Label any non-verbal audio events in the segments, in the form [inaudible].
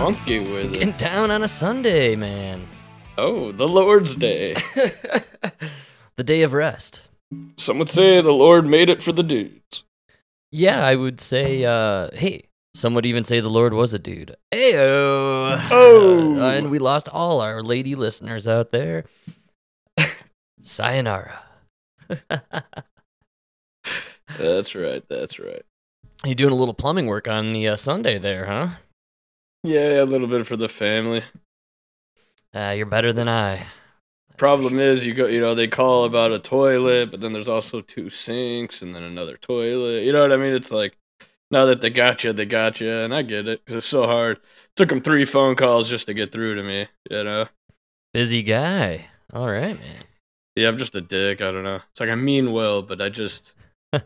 funky with it. getting down on a Sunday, man. Oh, the Lord's Day. [laughs] the day of rest. Some would say the Lord made it for the dudes. Yeah, I would say. Uh, hey, some would even say the Lord was a dude. Heyo. Oh. and we lost all our lady listeners out there. [laughs] Sayonara. That's right. That's right. You doing a little plumbing work on the uh, Sunday there, huh? Yeah, a little bit for the family. Uh, you're better than I. Problem is, you go, you know, they call about a toilet, but then there's also two sinks and then another toilet. You know what I mean? It's like now that they got you, they got you, and I get it 'cause it's so hard. Took them three phone calls just to get through to me. You know? Busy guy. All right, man. Yeah, I'm just a dick. I don't know. It's like I mean well, but I just [laughs] I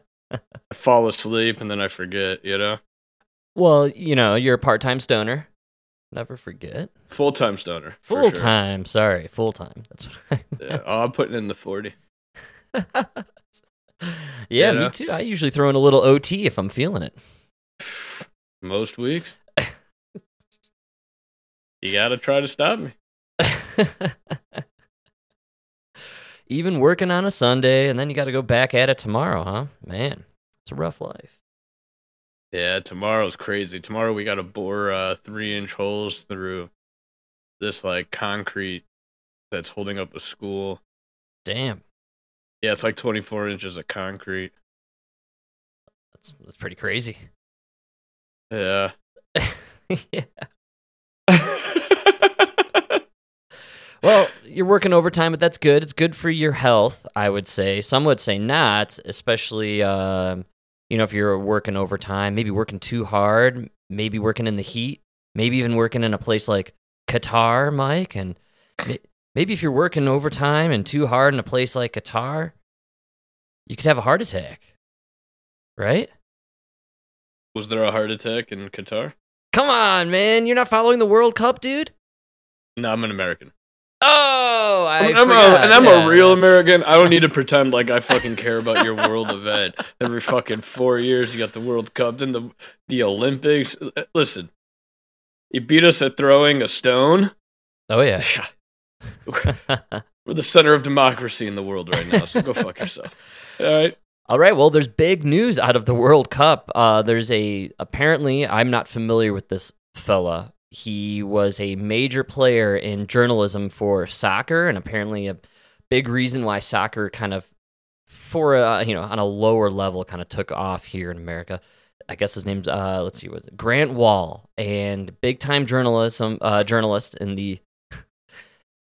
fall asleep and then I forget. You know? Well, you know, you're a part-time stoner. Never forget. Full time stoner. for Full sure. time. Sorry, full time. That's what I [laughs] Yeah. Oh, I'm putting in the forty. [laughs] yeah, me too. I usually throw in a little OT if I'm feeling it. [sighs] Most weeks. [laughs] you gotta try to stop me. Even working on a Sunday and then you got to go back at it tomorrow, huh? Man, it's a rough life. Yeah, tomorrow's crazy. Tomorrow we gotta bore uh, three inch holes through this like concrete that's holding up a school. Damn, Yeah, it's like 24 inches of concrete. that's that's pretty crazy. Yeah. yeah. [laughs] Well, you're working overtime, but that's good. It's good for your health, I would say. Some would say not, especially um, you know if you're working overtime, maybe working too hard, maybe working in the heat, maybe even working in a place like Qatar, Mike, and maybe if you're working overtime and too hard in a place like Qatar, you could have a heart attack, right? Was there a heart attack in Qatar? Come on, man, you're not following the World Cup, dude. No, I'm an American. Oh, I I'm, I'm a, and I'm Yeah, a real that's- American. I don't need to pretend like I fucking care about your world event. Every fucking four years, you got the World Cup, then the the Olympics. Uh, Listen, you beat us at throwing a stone. Oh yeah. [laughs] We're the center of democracy in the world right now, so go fuck yourself. All right. All right. Well, there's big news out of the World Cup. Uh, there's a apparently I'm not familiar with this fella. He was a major player in journalism for soccer, and apparently a big reason why soccer kind of, for a, you know, on a lower level, kind of took off here in America. I guess his name's uh, let's see, was Grant Wahl, and big time journalism uh, journalist in the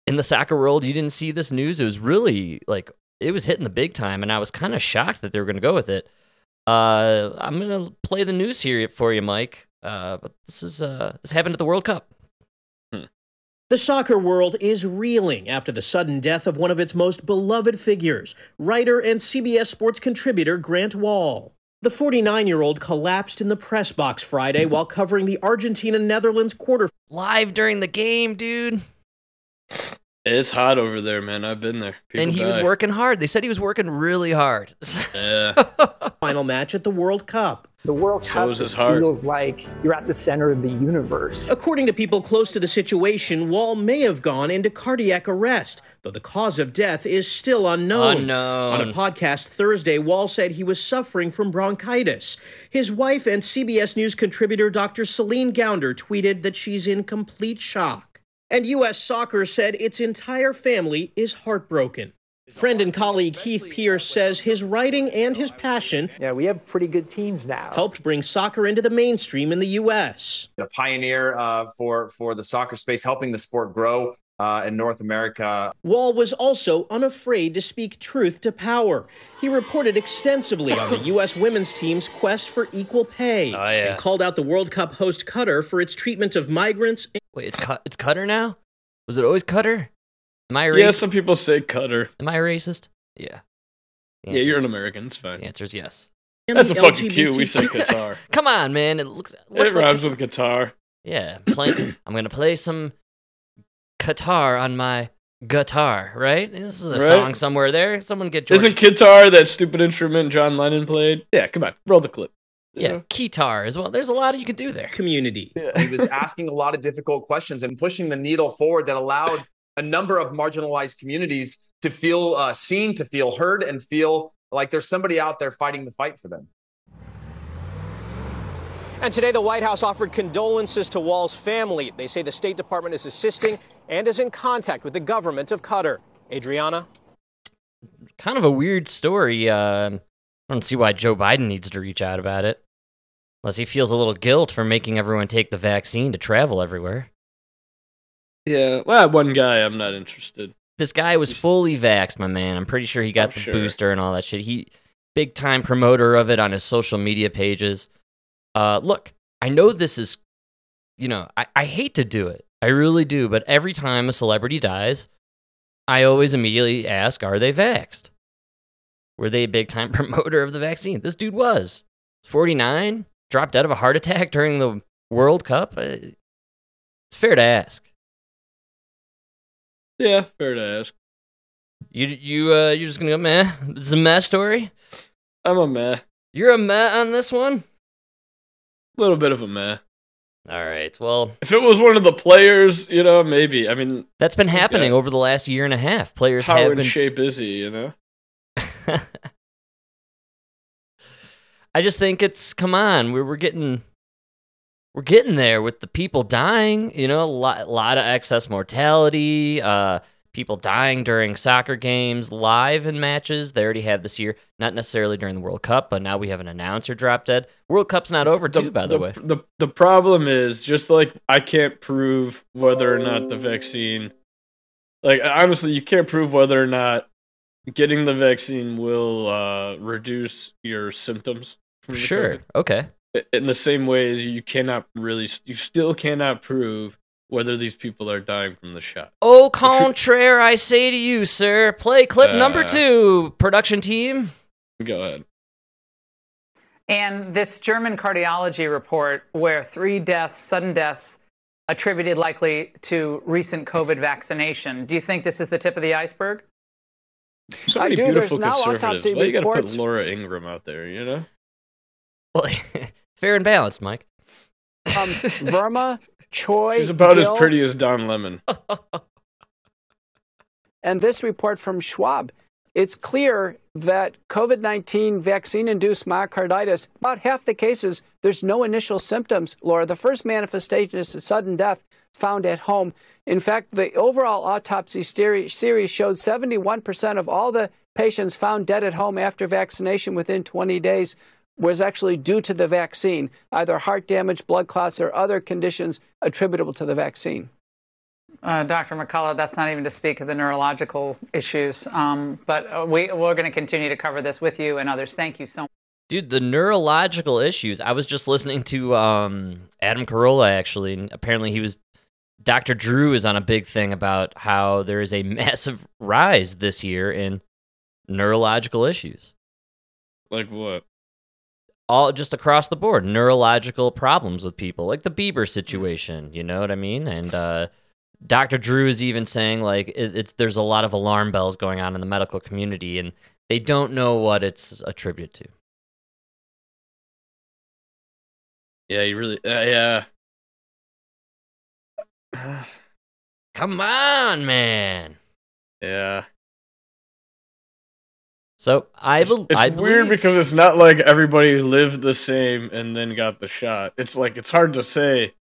in the soccer world. You didn't see this news. It was really like it was hitting the big time, and I was kind of shocked that they were going to go with it. Uh, I'm going to play the news here for you, Mike. Uh, but this is uh, this happened at the World Cup. The soccer world is reeling after the sudden death of one of its most beloved figures, writer and CBS Sports contributor Grant Wahl. The 49 year old collapsed in the press box Friday [laughs] while covering the Argentina Netherlands quarter. Live during the game, dude. It's hot over there, man. I've been there. People and he was working hard. They said he was working really hard. Yeah. [laughs] Final match at the World Cup. The World So Cup is heart. feels like you're at the center of the universe. According to people close to the situation, Wahl may have gone into cardiac arrest, though the cause of death is still unknown. Unknown. On a podcast Thursday, Wahl said he was suffering from bronchitis. His wife and CBS News contributor Dr. Celine Gounder tweeted that she's in complete shock. And U.S. Soccer said its entire family is heartbroken. Friend and colleague Heath Pierce says his writing and his passion Yeah, we have pretty good teams now. helped bring soccer into the mainstream in the U.S. a pioneer uh, for for the soccer space, helping the sport grow uh, in North America. Wahl was also unafraid to speak truth to power. He reported extensively on the [laughs] U.S. women's team's quest for equal pay Oh, yeah. and called out the World Cup host Qatar for its treatment of migrants. Wait, it's cut. It's Cutter now. Was it always Cutter? Am I a yeah, some people say cutter. Am I a racist? Yeah. The Yeah, you're an American. It's fine. The answer is yes. and That's a the fucking cue. We say Qatar. [laughs] Come on, man. It looks. it looks like rhymes with guitar. Yeah, play, [coughs] I'm gonna play some Qatar on my guitar, right? This is a Right. song somewhere there. Someone get George. Isn't guitar that stupid instrument John Lennon played? Yeah, come on, roll the clip. you Yeah, know? Keytar as well. There's a lot you can do there. Community. He was asking a lot of difficult questions and pushing the needle forward that allowed a number of marginalized communities to feel uh, seen, to feel heard, and feel like there's somebody out there fighting the fight for them. And today, the White House offered condolences to Wahl's family. They say the State Department is assisting and is in contact with the government of Qatar. Adriana? Kind of a weird story. Uh, I don't see why Joe Biden needs to reach out about it. Unless he feels a little guilt for making everyone take the vaccine to travel everywhere. Yeah, well, one guy I'm not interested. This guy was He's- fully vaxxed, my man. I'm pretty sure he got I'm the sure. booster and all that shit. He big time promoter of it on his social media pages. Uh, look, I know this is, you know, I, I hate to do it. I really do. But every time a celebrity dies, I always immediately ask, are they vaxxed? Were they a big time [laughs] promoter of the vaccine? This dude was. He's 49, dropped dead of a heart attack during the World Cup. Uh, It's fair to ask. Yeah, fair to ask. You you uh you're just gonna go meh. It's a meh story. I'm a meh. You're a meh on this one. A little bit of a meh. All right. Well, If it was one of the players, you know, maybe. I mean, that's been happening Yeah. over the last year and a half. Players how have in been. shape is he? You know. [laughs] I just think it's come on. We're we're getting we're getting there with the people dying. You know, a lot, lot of excess mortality. Uh, people dying during soccer games, live in matches. They already have this year. Not necessarily during the World Cup, but now we have an announcer drop dead. World Cup's not over too, by the, way. The the problem is just like I can't prove whether or not the vaccine. Like honestly, you can't prove whether or not getting the vaccine will uh, reduce your symptoms. the Sure. Okay. In the same way as you cannot really, you still cannot prove whether these people are dying from the shot. Au contraire, I say to you, sir. Play clip number Uh. two, production team. Go ahead. And this German cardiology report, where three deaths, sudden deaths, attributed likely to recent COVID vaccination. Do you think this is the tip of the iceberg? So I many do. There's beautiful now conservatives. autopsy Why you got to put Laura Ingraham out there? You know. Well, [laughs] fair and balanced, Mike. Um, Verma, Choi, She's about Gill, as pretty as Don Lemon. [laughs] and this report from Schwab. It's clear that COVID 19 vaccine induced myocarditis, about half the cases, there's no initial symptoms, Laura. The first manifestation is a sudden death found at home. In fact, the overall autopsy series showed 71% of all the patients found dead at home after vaccination within 20 days was actually due to the vaccine, either heart damage, blood clots, or other conditions attributable to the vaccine. Uh, Dr. McCullough, that's not even to speak of the neurological issues. Um, but uh, we, we're going to continue to cover this with you and others. Thank you so much. Dude, the neurological issues. I was just listening to um, Adam Carolla, actually, and apparently he was. Dr. Drew is on a big thing about how there is a [laughs] massive rise this year in neurological issues. Like what? All just across the board neurological problems with people like the bieber situation you know what i mean and uh, dr drew is even saying like it, it's there's a lot of alarm bells going on in the medical community and they don't know what it's attributed to Yeah, you really. Uh, yeah. [sighs] [sighs] come on man Yeah. So i, It's, it's I weird because it's not like everybody lived the same and then got the shot. It's like it's hard to say.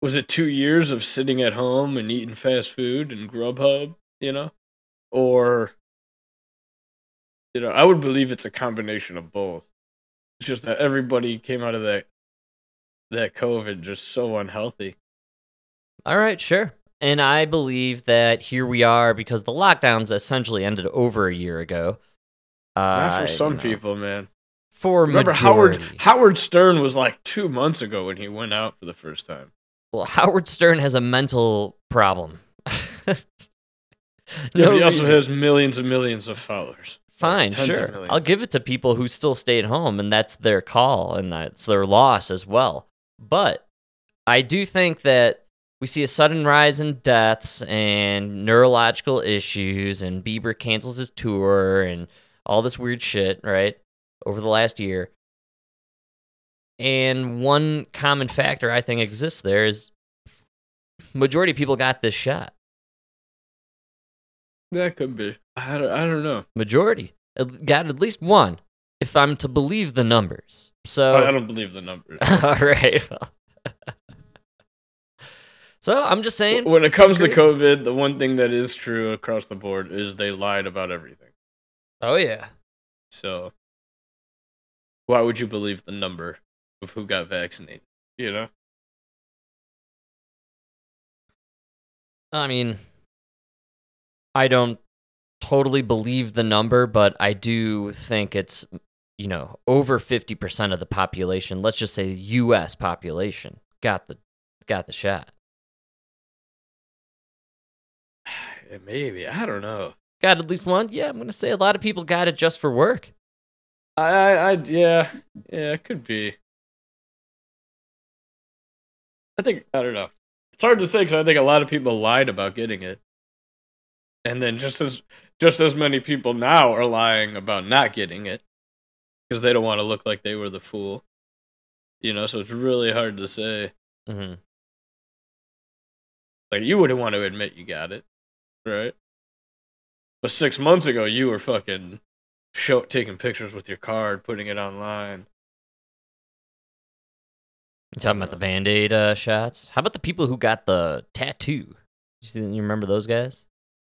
Was it two years of sitting at home and eating fast food and Grubhub? You know, or you know, I would believe it's a combination of both. It's just that everybody came out of that that COVID just so unhealthy. all right sure and i believe that here we are because the lockdowns essentially ended over a year ago Not for you some know, people, man. for Remember majority. Howard Howard Stern was like two months ago when he went out for the first time. Well, Howard Stern has a mental problem. [laughs] No but he also has millions and millions of followers. Fine, of sure. I'll give it to people who still stayed home, and that's their call, and that's their loss as well. But I do think that we see a sudden rise in deaths and neurological issues, and Bieber cancels his tour, and all this weird shit, right? Over the last year. And one common factor I think exists there is majority of people got this shot. That could be. I don't, I don't know. Majority got at least one, if I'm to believe the numbers. So I I don't believe the numbers. [laughs] all right. [laughs] so I'm just saying. when it comes to. COVID, the one thing that is true across the board is they lied about everything. Oh yeah. So why would you believe the number of who got vaccinated? You know? I mean, I don't totally believe the number, but I do think it's, you know, over 50% of the population, let's just say the US population got the got the shot. [sighs] Maybe. I don't know. Got at least one? Yeah, I'm going to say a lot of people got it just for work. I, I, I yeah, yeah, it could be. I think I don't know. It's hard to say because I think a lot of people lied about getting it, and then just as just as many people now are lying about not getting it because they don't want to look like they were the fool. You know, so it's really hard to say. hmm Like you wouldn't want to admit you got it, right? But six months ago, you were fucking show taking pictures with your card, putting it online. You talking about the Band Aid uh, shots? How about the people who got the tattoo? You, see, you remember those guys?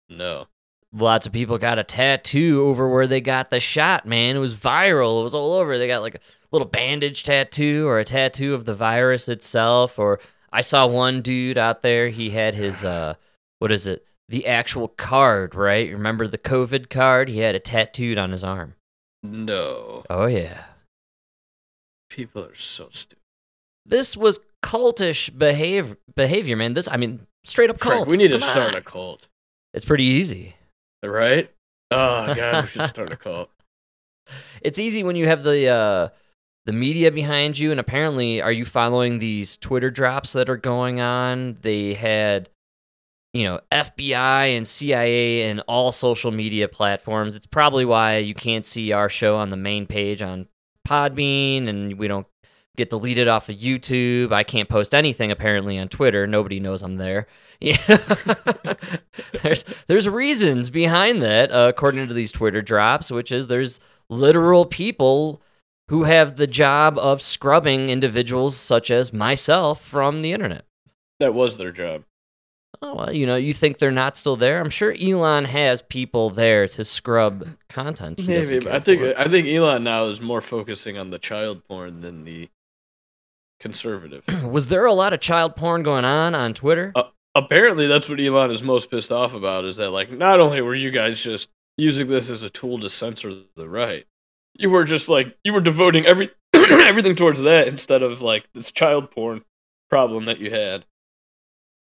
No. Lots of people got a tattoo over where they got the shot, man. It was viral. It was all over. They got like a little bandage tattoo or a tattoo of the virus itself. Or I saw one dude out there, he had his, uh, what is it? The actual card, right? Remember the COVID card? He had it tattooed on his arm. No. Oh, yeah. People are so stupid. This was cultish behavior, behavior man. This, I mean, straight up Frank, cult. we need to start on. a cult, It's pretty easy. right? Oh god, we should [laughs] start a cult. It's easy when you have the uh, the media behind you, and apparently, are you following these Twitter drops that are going on? They had, you know, FBI and CIA and all social media platforms. It's probably why you can't see our show on the main page on Podbean, and we don't get deleted off of YouTube. I can't post anything apparently on Twitter. Nobody knows I'm there. [laughs] Yeah, there's there's reasons behind that, uh, according to these Twitter drops, which is there's literal people who have the job of scrubbing individuals such as myself from the internet. That was their job. Oh, well, you know, you think they're not still there? I'm sure Elon has people there to scrub content. Maybe, I think for. I think Elon now is more focusing on the child porn than the conservative. [clears throat] Was there a lot of child porn going on on Twitter? Uh, Apparently, that's what Elon is most pissed off about. Is that like not only were you guys just using this as a tool to censor the right, you were just like you were devoting every [coughs] everything towards that instead of like this child porn problem that you had.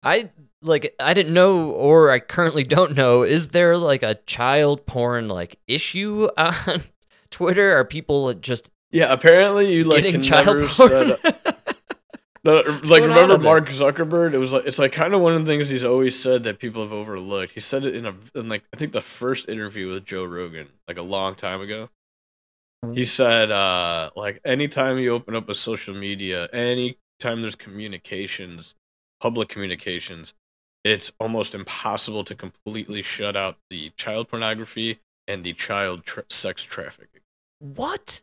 I like I didn't know or I currently don't know is there like a child porn like issue on [laughs] Twitter are people just Yeah, apparently you like can child never porn? set [laughs] No, like remember up? Mark Zuckerberg? It was like it's like kind of one of the things he's always said that people have overlooked. He said it in a in like I think the first interview with Joe Rogan like a long time ago. He said uh like anytime you open up a social media, anytime there's communications, public communications, it's almost impossible to completely shut out the child pornography and the child tra- sex trafficking. what?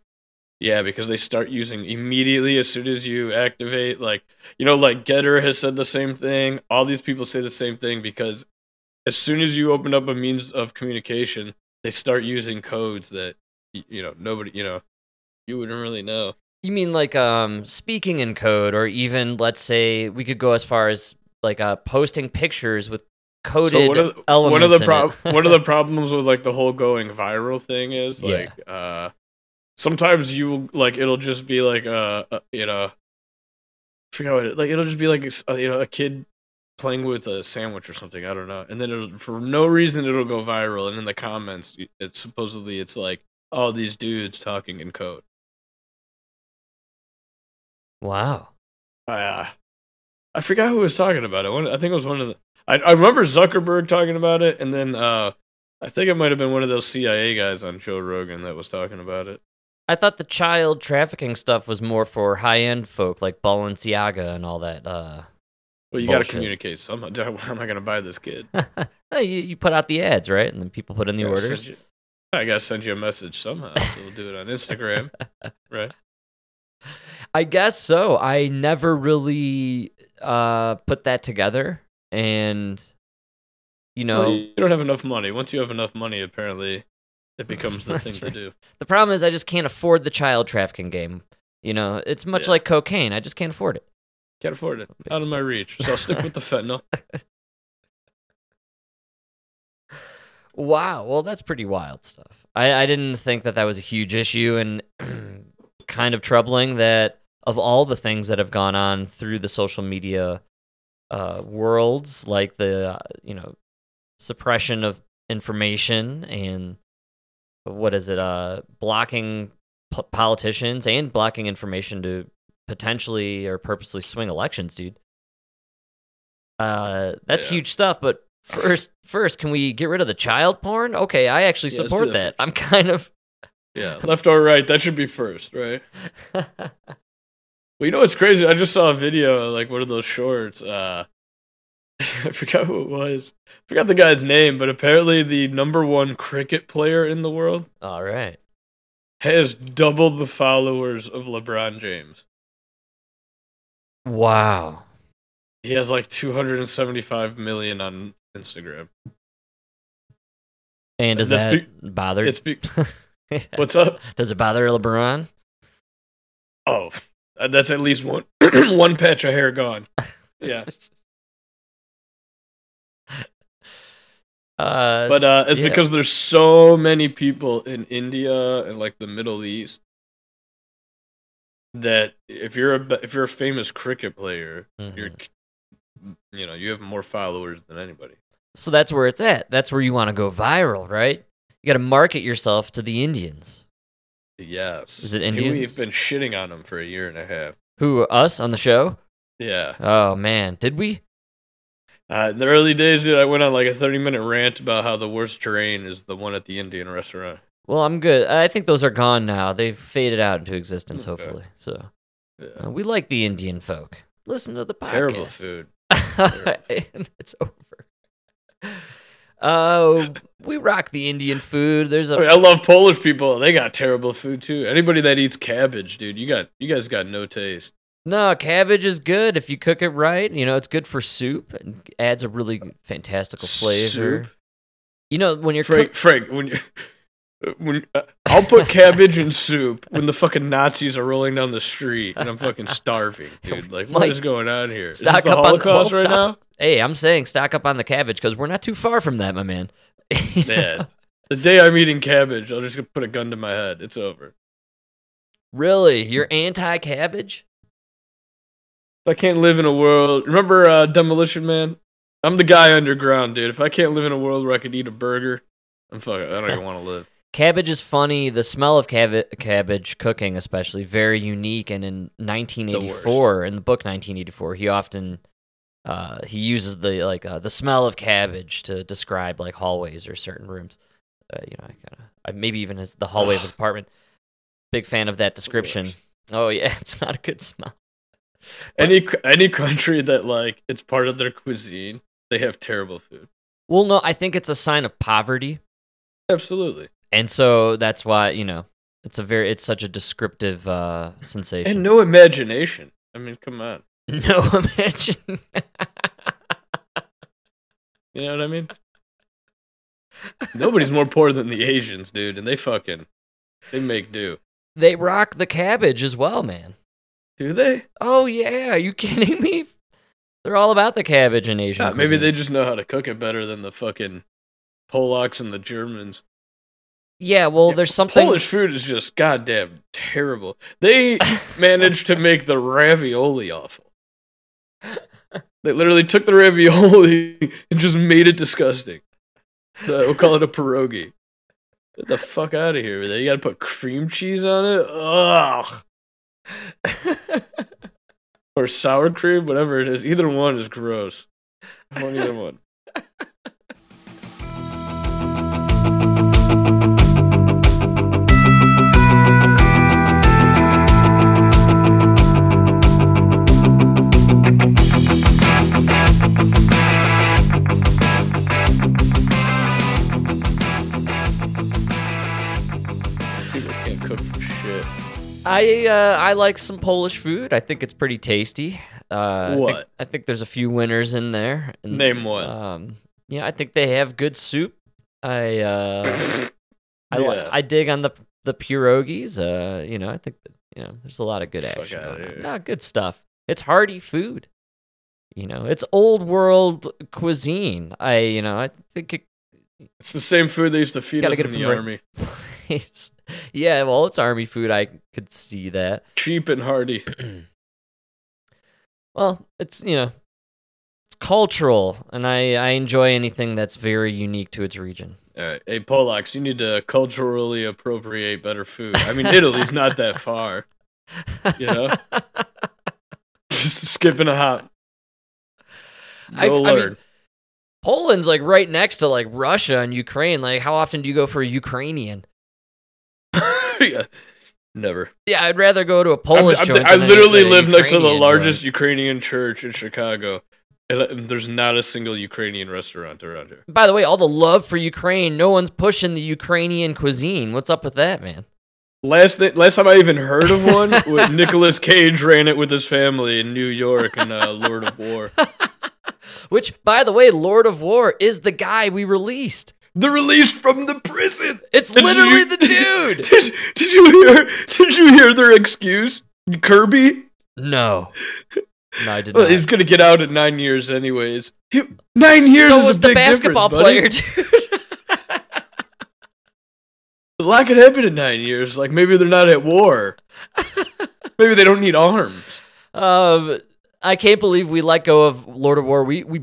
Yeah, because they start using immediately as soon as you activate. Like, you know, like Gettr has said the same thing. All these people say the same thing because as soon as you open up a means of communication, they start using codes that, you know, nobody, you know, you wouldn't really know. You mean like um speaking in code or even let's say we could go as far as like uh posting pictures with coded So one of the, elements one of the prob- one of the problems with like the whole going viral thing is Yeah. like uh sometimes you like it'll just be like uh, uh you know I forgot what it, like it'll just be like uh, you know a kid playing with a sandwich or something I don't know and then it'll for no reason it'll go viral and in the comments it's supposedly it's like oh these dudes talking in code wow. uh, I forgot who was talking about it One- I think it was one of the I, I remember Zuckerberg talking about it and then uh I think it might have been one of those CIA guys on Joe Rogan that was talking about it I thought the child trafficking stuff was more for high end folk like Balenciaga and all that. Uh, Well, you got to communicate somehow. [laughs] How am I going to buy this kid? [laughs] you, you put out the ads, right? And then people put in the Gotta orders. you- I got to send you a message somehow. So we'll do it on Instagram. [laughs] right. I guess so. I never really uh, put that together. And, you know, Well, you don't have enough money. Once you have enough money, apparently, it becomes the [laughs] thing to do. the problem is I just can't afford the child trafficking game. You know, it's much Yeah. like cocaine. I just can't afford it. Can't afford it. Out of my reach. So I'll stick with the fentanyl. [laughs] Wow. Well, that's pretty wild stuff. I, I didn't think that that was a huge issue and [clears throat] kind of troubling that of all the things that have gone on through the social media uh, worlds, like the, uh, you know, suppression of information and what is it, uh, blocking p- politicians and blocking information to potentially or purposely swing elections, dude. Uh, that's Yeah. huge stuff. But first, first, can we get rid of the child porn? Okay, I actually Yeah, support that that. I'm kind of. Yeah. [laughs] Left or right, that should be first, right? [laughs] Well, you know what's crazy? I just saw a video, like one of those shorts. Uh, [laughs] I forgot who it was. I forgot the guy's name, but apparently the number one cricket player in the world All right. has doubled the followers of LeBron James. Wow. He has like 275 million on Instagram. And does That's that bother? It's be- [laughs] what's up? Does it bother LeBron? Oh, uh, that's at least one [clears throat] one patch of hair gone. Yeah. [laughs] Uh, But uh, it's yeah. because there's so many people in India and like the Middle East that if you're a if you're a famous cricket player, you're Mhm. you know you have more followers than anybody. So that's where it's at. That's where you want to go viral, right? You got to market yourself to the Indians. Yes. Is it Indians? We've been shitting on them for a year and a half. Who us on the show? Yeah. Oh man, did we? Uh, in the early days, dude, I went on like a 30 minute rant about how the worst terrain is the one at the Indian restaurant. Well, I'm good. I think those are gone now. They've faded out into existence, Okay. hopefully. So Yeah. uh, we like the Indian folk. Listen to the podcast. [laughs] Terrible food. [laughs] and it's over. Oh, we rock the Indian food. There's a oh, I, mean, I love Polish people. They got terrible food too. Anybody that eats cabbage, dude, you got you guys got no taste. No, cabbage is good if you cook it right. You know, it's good for soup and adds a really fantastical flavor. Soup? You know, when you're Frank, cook- Frank, when you when uh, I'll put cabbage in soup when the fucking Nazis are rolling down the street and I'm fucking starving, dude. Like what Mike, is going on here? Is stock up on Holocaust well, right now? Hey, I'm saying stock up on the cabbage because we're not too far from that, my man. [laughs] Man, the day I'm eating cabbage, I'll just put a gun to my head. It's over. Really? You're anti-cabbage? I can't live in a world, remember uh, Demolition Man? I'm the guy underground, dude. If I can't live in a world where I could eat a burger, I'm fucking. I don't even want to live. Cabbage is funny. The smell of cab- cabbage cooking, especially, very unique. And in 1984, in the book 1984, he often uh, he uses the like uh, the smell of cabbage to describe like hallways or certain rooms. Uh, you know, I kind of maybe even his the hallway of his apartment. Big fan of that description. Oh yeah, [laughs] it's not a good smell. Any any country that like it's part of their cuisine, they have terrible food. Well, no, I think it's a sign of poverty, Absolutely. And so that's why you know it's a very it's such a descriptive uh, sensation. And no imagination. I mean, come on. [laughs] No imagination. You know what I mean? Nobody's more poor than the Asians, dude, and they fucking they make do. they rock the cabbage as well, man. Do they? Oh yeah, are you kidding me? They're all about the cabbage in Asian. Ah, maybe they just know how to cook it better than the fucking Polacks and the Germans. Yeah, well, Yeah, there's something. Polish food is just goddamn terrible. They [laughs] managed to make the ravioli awful. They literally took the ravioli [laughs] and just made it disgusting. Uh, we'll call it a pierogi. Get the fuck out of here with it. You gotta put cream cheese on it? Ugh. or sour cream, whatever it is. Either one is gross. I want either one. [laughs] I uh, I like some Polish food. I think it's pretty tasty. Uh, I think- What? I think, there's a few winners in there. And, Name one. Um, yeah, I think they have good soup. I uh, I Yeah. I dig on the the pierogies. Uh, you know, I think that, you know there's a lot of good action. outta going on. here. No, good stuff. It's hearty food. You know, it's old world cuisine. I you know I think it It's the same food they used to feed us in the army. [laughs] yeah, well, it's army food. I could see that. Cheap and hearty. [clears throat] Well, it's you know, it's cultural, and I I enjoy anything that's very unique to its region. All right. Hey, Polacks, you need to culturally appropriate better food. I mean, Italy's not that far. You know? [laughs] Just skipping a hop. I mean. Poland's like right next to like Russia and Ukraine. Like, how often do you go for a Ukrainian? [laughs] yeah. Never. Yeah, I'd rather go to a I'm- Polish I'm- joint. I literally live next to the largest joint. Ukrainian church in Chicago. And uh, there's not a single Ukrainian restaurant around here. By the way, all the love for Ukraine. No one's pushing the Ukrainian cuisine. What's up with that, man? Last thi- last time I even heard of one, [laughs] was Nicolas Cage ran it with his family in New York in uh, Lord of War. [laughs] Which, by the way, Lord of War is the guy we released. The release from the prison. It's Did literally you- the dude. [laughs] Did, did you hear? Did you hear their excuse? Kirby. No, no, I did Well, not. he's gonna get out in nine years, anyways. He- nine years so is was a the big basketball player, [laughs] dude. A lot could happen in nine years. Like maybe they're not at war. [laughs] maybe they don't need arms. um, I can't believe we let go of Lord of War. We we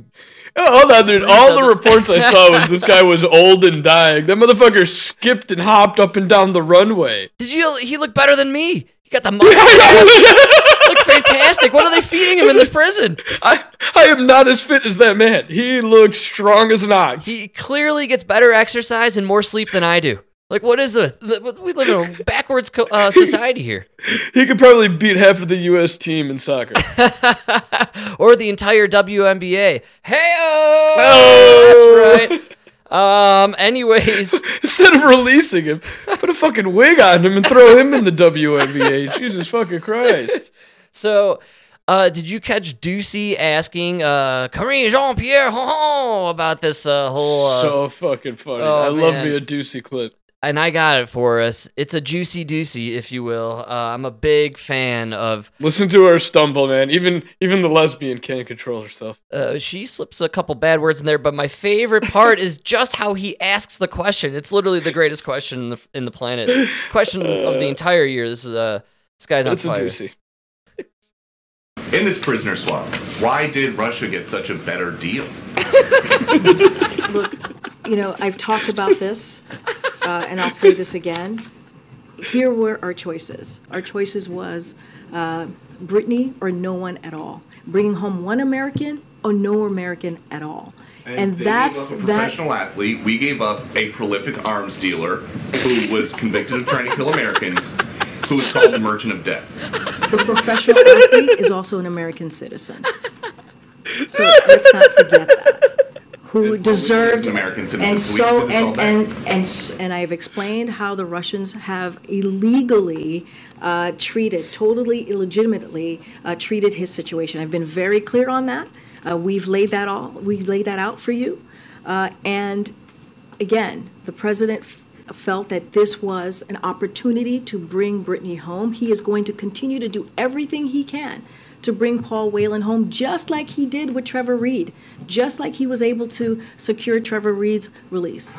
hold on, dude. All the reports I saw was this guy was [laughs] old and dying. That motherfucker skipped and hopped up and down the runway. did you? He looked better than me. He got the [laughs] mustache. [laughs] looked fantastic. What are they feeding him in this prison? I, I am not as fit as that man. He looks strong as an ox. He clearly gets better exercise and more sleep than I do. Like, what is it? We live in a [laughs] backwards co- uh, society here, He could probably beat half of the U.S. team in soccer. [laughs] or the entire WNBA. Hey, Oh! that's right. [laughs] Um. Anyways, Instead of releasing him, put a fucking wig on him and throw him in the WNBA. Jesus fucking Christ. so. Uh, did you catch Doocy asking uh, Karine Jean Pierre about this uh, whole uh, so fucking funny. oh, I love me a Doocy clip. And I got it for us. It's a juicy doozy, if you will. Uh, I'm a big fan of. Listen to her stumble, man. Even even the lesbian can't control herself. Uh, she slips a couple bad words in there, but my favorite part is just how he asks the question. It's literally the greatest question in the in the planet. Question of the entire year. This is uh, this guy's on It's a fire. In this prisoner swap, why did Russia get such a better deal? [laughs] Look, you know, I've talked about this, [laughs] uh, and I'll say this again. Here were our choices. Our choices was uh, Brittney or no one at all. Bringing home one American or no American at all. And, they that's a that's professional athlete. We gave up a prolific arms dealer who was convicted of trying to kill Americans, who was called the Merchant of Death. the professional athlete is also an American citizen. So let's not forget that. Who deserved an American and so we so can put this all and and and s- and I've explained how the Russians have illegally uh, treated, totally illegitimately uh, treated his situation. I've been very clear on that. Uh, we've laid that all we've laid that out for you, uh, and again, the president f- felt that this was an opportunity to bring Brittney home. He is going to continue to do everything he can to bring Paul Whelan home, just like he did with Trevor Reed, just like he was able to secure Trevor Reed's release.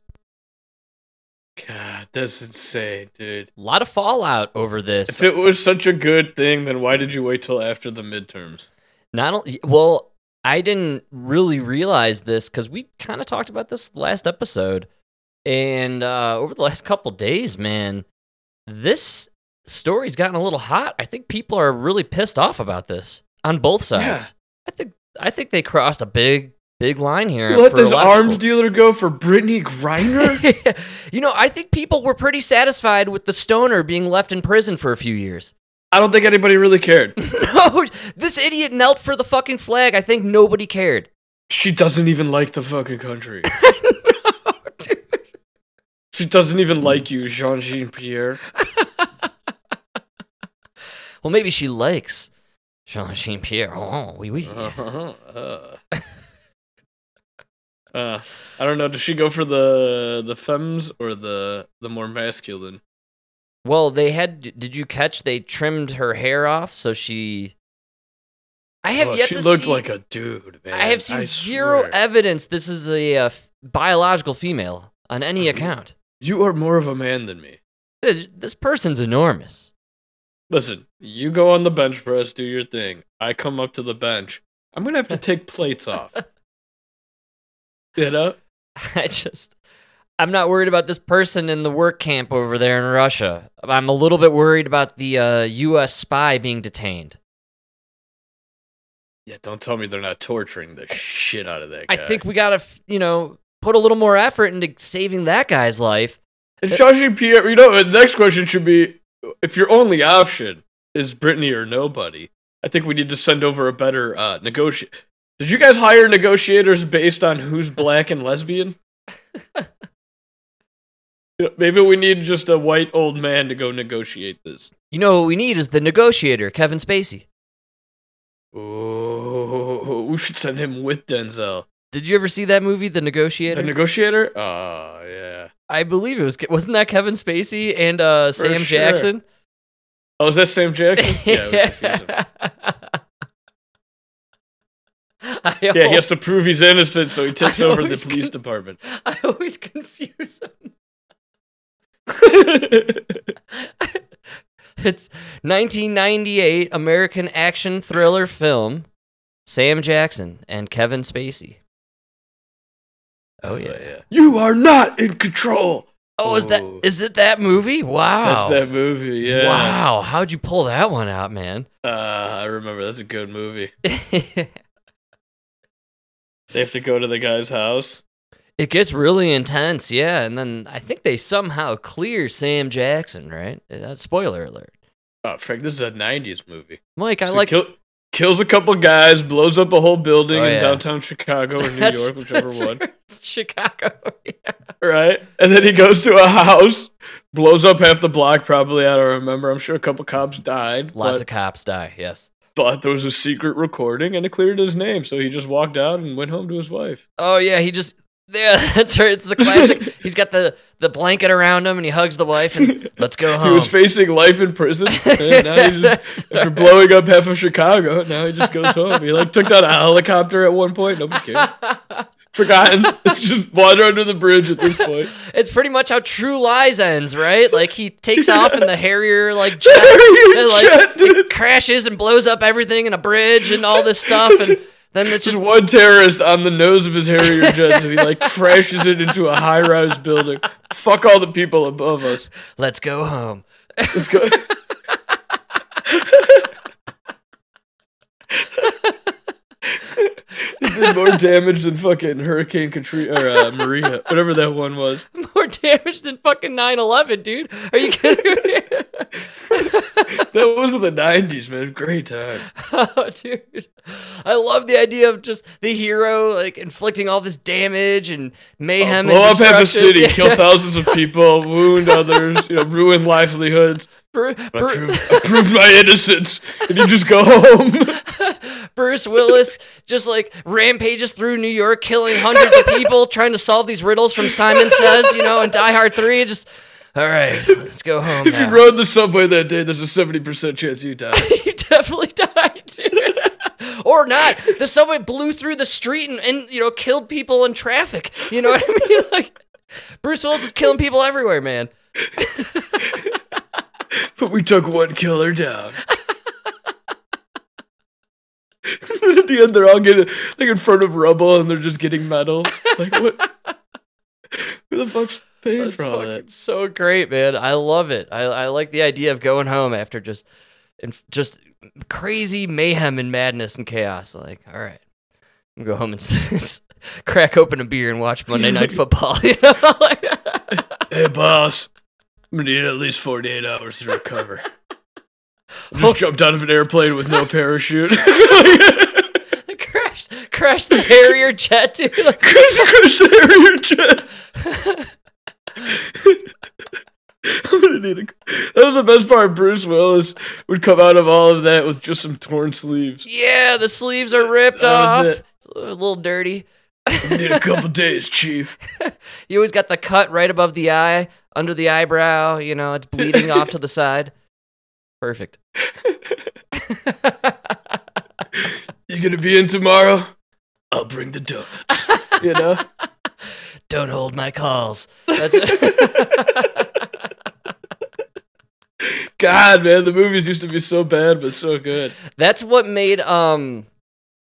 God, that's insane, dude. A lot of fallout over this. If this. it was such a good thing, then why did you wait till after the midterms? Not only, well, I didn't really realize this because we kind of talked about this last episode, and uh, over the last couple days, man, this story's gotten a little hot. I think people are really pissed off about this on both sides. I think I think they crossed a big big line here. You let this arms dealer go for Brittney Griner? [laughs] you know, I think people were pretty satisfied with the stoner being left in prison for a few years. I don't think anybody really cared. [laughs] no, this idiot knelt for the fucking flag. I think nobody cared. She doesn't even like the fucking country. [laughs] no, dude. She doesn't even like you, Jean Jean Pierre. Well, maybe she likes Jean Jean Pierre. Oh, oui, oui. Uh, uh, uh, I don't know. Does she go for the the femmes or the the more masculine? Well, they had. Did you catch? They trimmed her hair off, so she. I have Oh, yet she to looked see. like a dude, man. I have seen zero swear. evidence this is a uh, f- biological female on any Uh, account. You are more of a man than me. This, this person's enormous. Listen, you go on the bench press, do your thing. I come up to the bench. I'm gonna have to take plates off. [laughs] You know? I just. I'm not worried about this person in the work camp over there in Russia. I'm a little bit worried about the uh, U.S. spy being detained. Yeah, don't tell me they're not torturing the shit out of that guy. I think we gotta, you know, put a little more effort into saving that guy's life. And Shashi Pierre, you know, the next question should be if your only option is Brittney or nobody, I think we need to send over a better uh, negotiate. Did you guys hire negotiators based on who's black and lesbian? [laughs] Maybe we need just a white old man to go negotiate this. You know what we need is the negotiator, Kevin Spacey. Oh, we should send him with Denzel. Did you ever see that movie, The Negotiator? The negotiator? Oh, yeah. I believe it was. Wasn't that Kevin Spacey and uh, Sam sure. Jackson? Oh, is that Sam Jackson? [laughs] Yeah, it was confusing. [laughs] Yeah, he has to prove he's innocent, so he takes I over the police con- department. I always confuse him. [laughs] It's 1998 American action thriller film. Sam Jackson and Kevin Spacey. Oh yeah. yeah. You are not in control. Oh, is that is it that movie? Wow. That's that movie, yeah. Wow, how'd you pull that one out, man? Uh, I remember. That's a good movie. [laughs] They have to go to the guy's house. it gets really intense, yeah, and then I think they somehow clear Sam Jackson, right? Uh, spoiler alert. Oh, Frank, this is a '90s movie. Mike, I So like kill, kills a couple guys, blows up a whole building Oh, in yeah. downtown Chicago or New York, whichever one. [laughs] Chicago. yeah. Right? And then he goes to a house, blows up half the block. Probably, I don't remember. I'm sure a couple cops died. Lots but, of cops die, yes. but there was a secret recording, and it cleared his name. So he just walked out and went home to his wife. Oh yeah, he just yeah, [laughs] that's right. It's the classic. He's got the the blanket around him and he hugs the wife and let's go home. [laughs] He was facing life in prison. [laughs] And now he just, after blowing up half of Chicago, now he just goes home. He like took down a helicopter at one point. Nobody cared. Forgotten. It's just water under the bridge at this point. it's pretty much how True Lies ends, right? Like he takes off in the Harrier like jet, Harrier and, like jet, crashes and blows up everything in a bridge and all this stuff, and then it's Just just one terrorist on the nose of his Harrier jet, and he like [laughs] crashes it into a high-rise building. Fuck all the people above us. let's go home. Let's go. [laughs] [laughs] it did more damage than fucking Hurricane Katrina or uh, Maria, whatever that one was. [laughs] More damage than fucking 9/11, dude. Are you kidding me? [laughs] That was in the '90s, man. Great time. [laughs] Oh, dude. I love the idea of just the hero like inflicting all this damage and mayhem. Blow and up half a city, kill thousands of people, wound others, you know, ruin livelihoods. Bru- I proved, I proved my innocence, and you just go home. Bruce Willis just like rampages through New York, killing hundreds of people, [laughs] trying to solve these riddles from Simon Says, you know, and Die Hard 3. Just, all right, let's go home. if you rode the subway that day, there's a seventy percent chance you die. [laughs] you definitely died, dude. [laughs] or not. The subway blew through the street and, and, you know, killed people in traffic. You know what I mean? Like, Bruce Willis is killing people everywhere, man. But we took one killer down. Then at the end, they're all getting like in front of rubble, and they're just getting medals. Like what? [laughs] Who the fuck's paying That's for all that? so great, man. I love it. I, I like the idea of going home after just and just crazy mayhem and madness and chaos. Like, all right, I'm gonna go home and [laughs] crack open a beer and watch Monday Night [laughs] Football. You know, Like- Hey, boss, I'm gonna need at least 48 hours to recover. I just jumped out of an airplane with no parachute. Crash, [laughs] [laughs] crash the Harrier jet, dude. Like, Crash, crash the Harrier jet. I'm gonna need a. That was the best part. Bruce Willis would come out of all of that with just some torn sleeves. Yeah, the sleeves are ripped off. it. It's a little dirty. Need a couple [laughs] days, Chief. You always got the cut right above the eye, under the eyebrow. You know, it's bleeding off to the side. Perfect. You gonna be in tomorrow? I'll bring the donuts. [laughs] You know? Don't hold my calls. That's. God, man, the movies used to be so bad but so good. That's what made um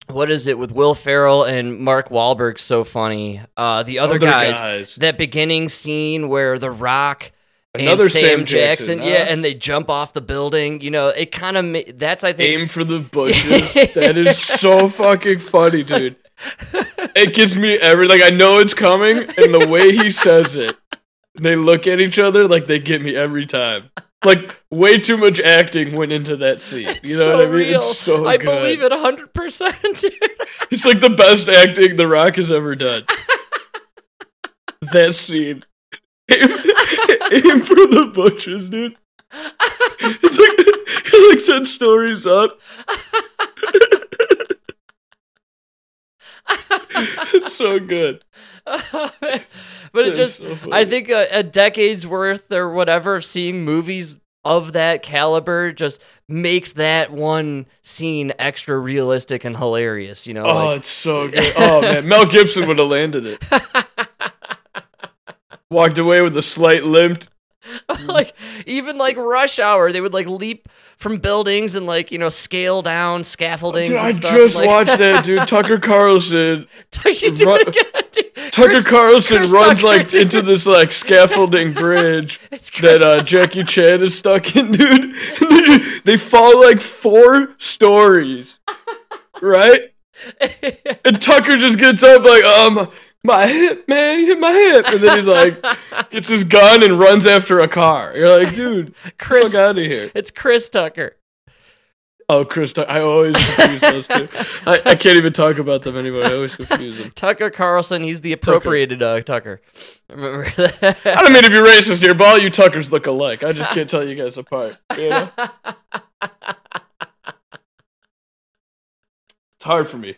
what is it with Will Ferrell and Mark Wahlberg so funny. Uh the other, Other guys, guys. that beginning scene where The Rock Another and Sam, Sam Jackson, Jackson, yeah, and they jump off the building. You know, it kind of that's I think Aim for the [laughs] bushes. that is so fucking funny, dude. It gets me every like I know it's coming, and the way he says it, they look at each other like they get me every time. Like way too much acting went into that scene. It's you know so what I mean? real. It's so I good. believe it hundred percent. It's like the best acting The Rock has ever done. that scene. Aim, aim for the bushes, dude. It's like [laughs] like ten stories up. it's so good. [laughs] but it That's just, so I think a, a decade's worth or whatever of seeing movies of that caliber just makes that one scene extra realistic and hilarious. You know, Oh, like- it's so [laughs] good. Oh man, Mel Gibson would have landed it. [laughs] Walked away with a slight limp. [laughs] like even like rush hour they would like leap from buildings and like you know scale down scaffoldings Dude, I stuff, just like- watched that, dude. [laughs] Tucker Carlson. [laughs] Run-. Tucker Chris- Carlson Chris runs Tucker, like dude. into this like scaffolding bridge that uh, Jackie Chan is stuck in, dude. they fall like four stories, right? And Tucker just gets up like, um, my hip, man, you hit my hip, and then he's like, [laughs] gets his gun and runs after a car. You're like, [laughs] dude, Chris fuck out of here. it's Chris Tucker Oh, Chris, Tucker. I always confuse those two. [laughs] I, I can't even talk about them anymore. I always confuse them. Tucker Carlson he's the appropriated uh, Tucker remember that I don't mean to be racist here, but all you Tuckers look alike. I just can't tell you guys apart. You know? It's hard for me.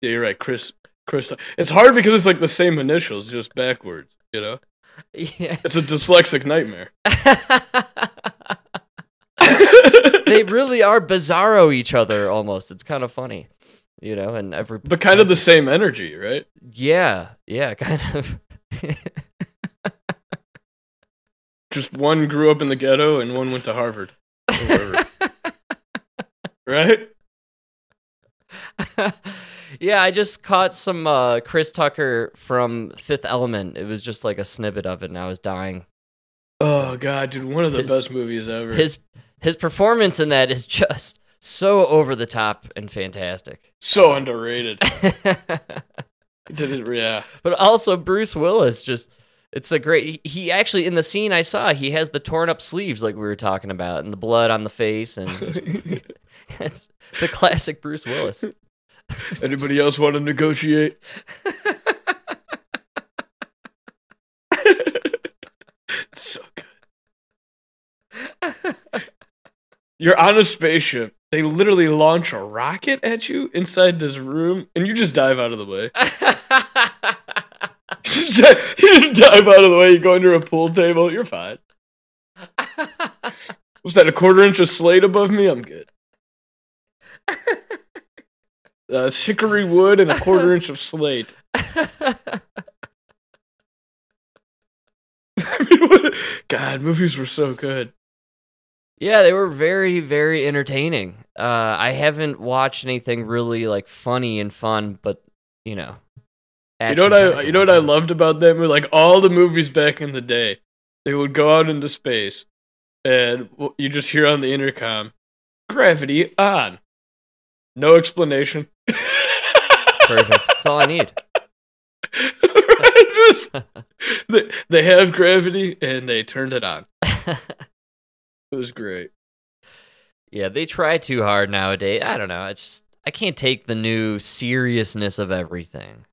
Yeah, you're right, Chris. Chris. It's hard because it's like the same initials, just backwards. You know, yeah it's a dyslexic nightmare. [laughs] [laughs] they really are bizarro each other almost it's kind of funny you know and every But kind of the same energy, right? yeah yeah kind of [laughs] Just one grew up in the ghetto and one went to Harvard. right? Yeah, I just caught some uh, Chris Tucker from Fifth Element. It was just like a snippet of it, and I was dying. Oh god, dude, one of the His- best movies ever. His his performance in that is just so over the top and fantastic. so underrated. [laughs] Did it, yeah. but also Bruce Willis just it's a great he- actually in the scene I saw he has the torn up sleeves like we were talking about and the blood on the face and [laughs] [laughs] it's the classic Bruce Willis. [laughs] Anybody else want to negotiate? [laughs] so good. You're on a spaceship. They literally launch a rocket at you inside this room, and you just dive out of the way. [laughs] You just, di- you just dive out of the way. You go under a pool table. You're fine. Was that a quarter inch of slate above me? I'm good. Uh, [laughs] it's hickory wood and a quarter inch of slate. [laughs] [laughs] I mean, what- God, movies were so good. Yeah, they were very, very entertaining. Uh, I haven't watched anything really like funny and fun, but you know, You know what I? You know what I loved about them? Were like all the movies back in the day. They would go out into space, and you just hear on the intercom, "Gravity on." No explanation. Perfect. That's all I need. Just- [laughs] they, they have gravity, and they turned it on. [laughs] It was great. Yeah, they try too hard nowadays. I don't know. It's just I can't take the new seriousness of everything.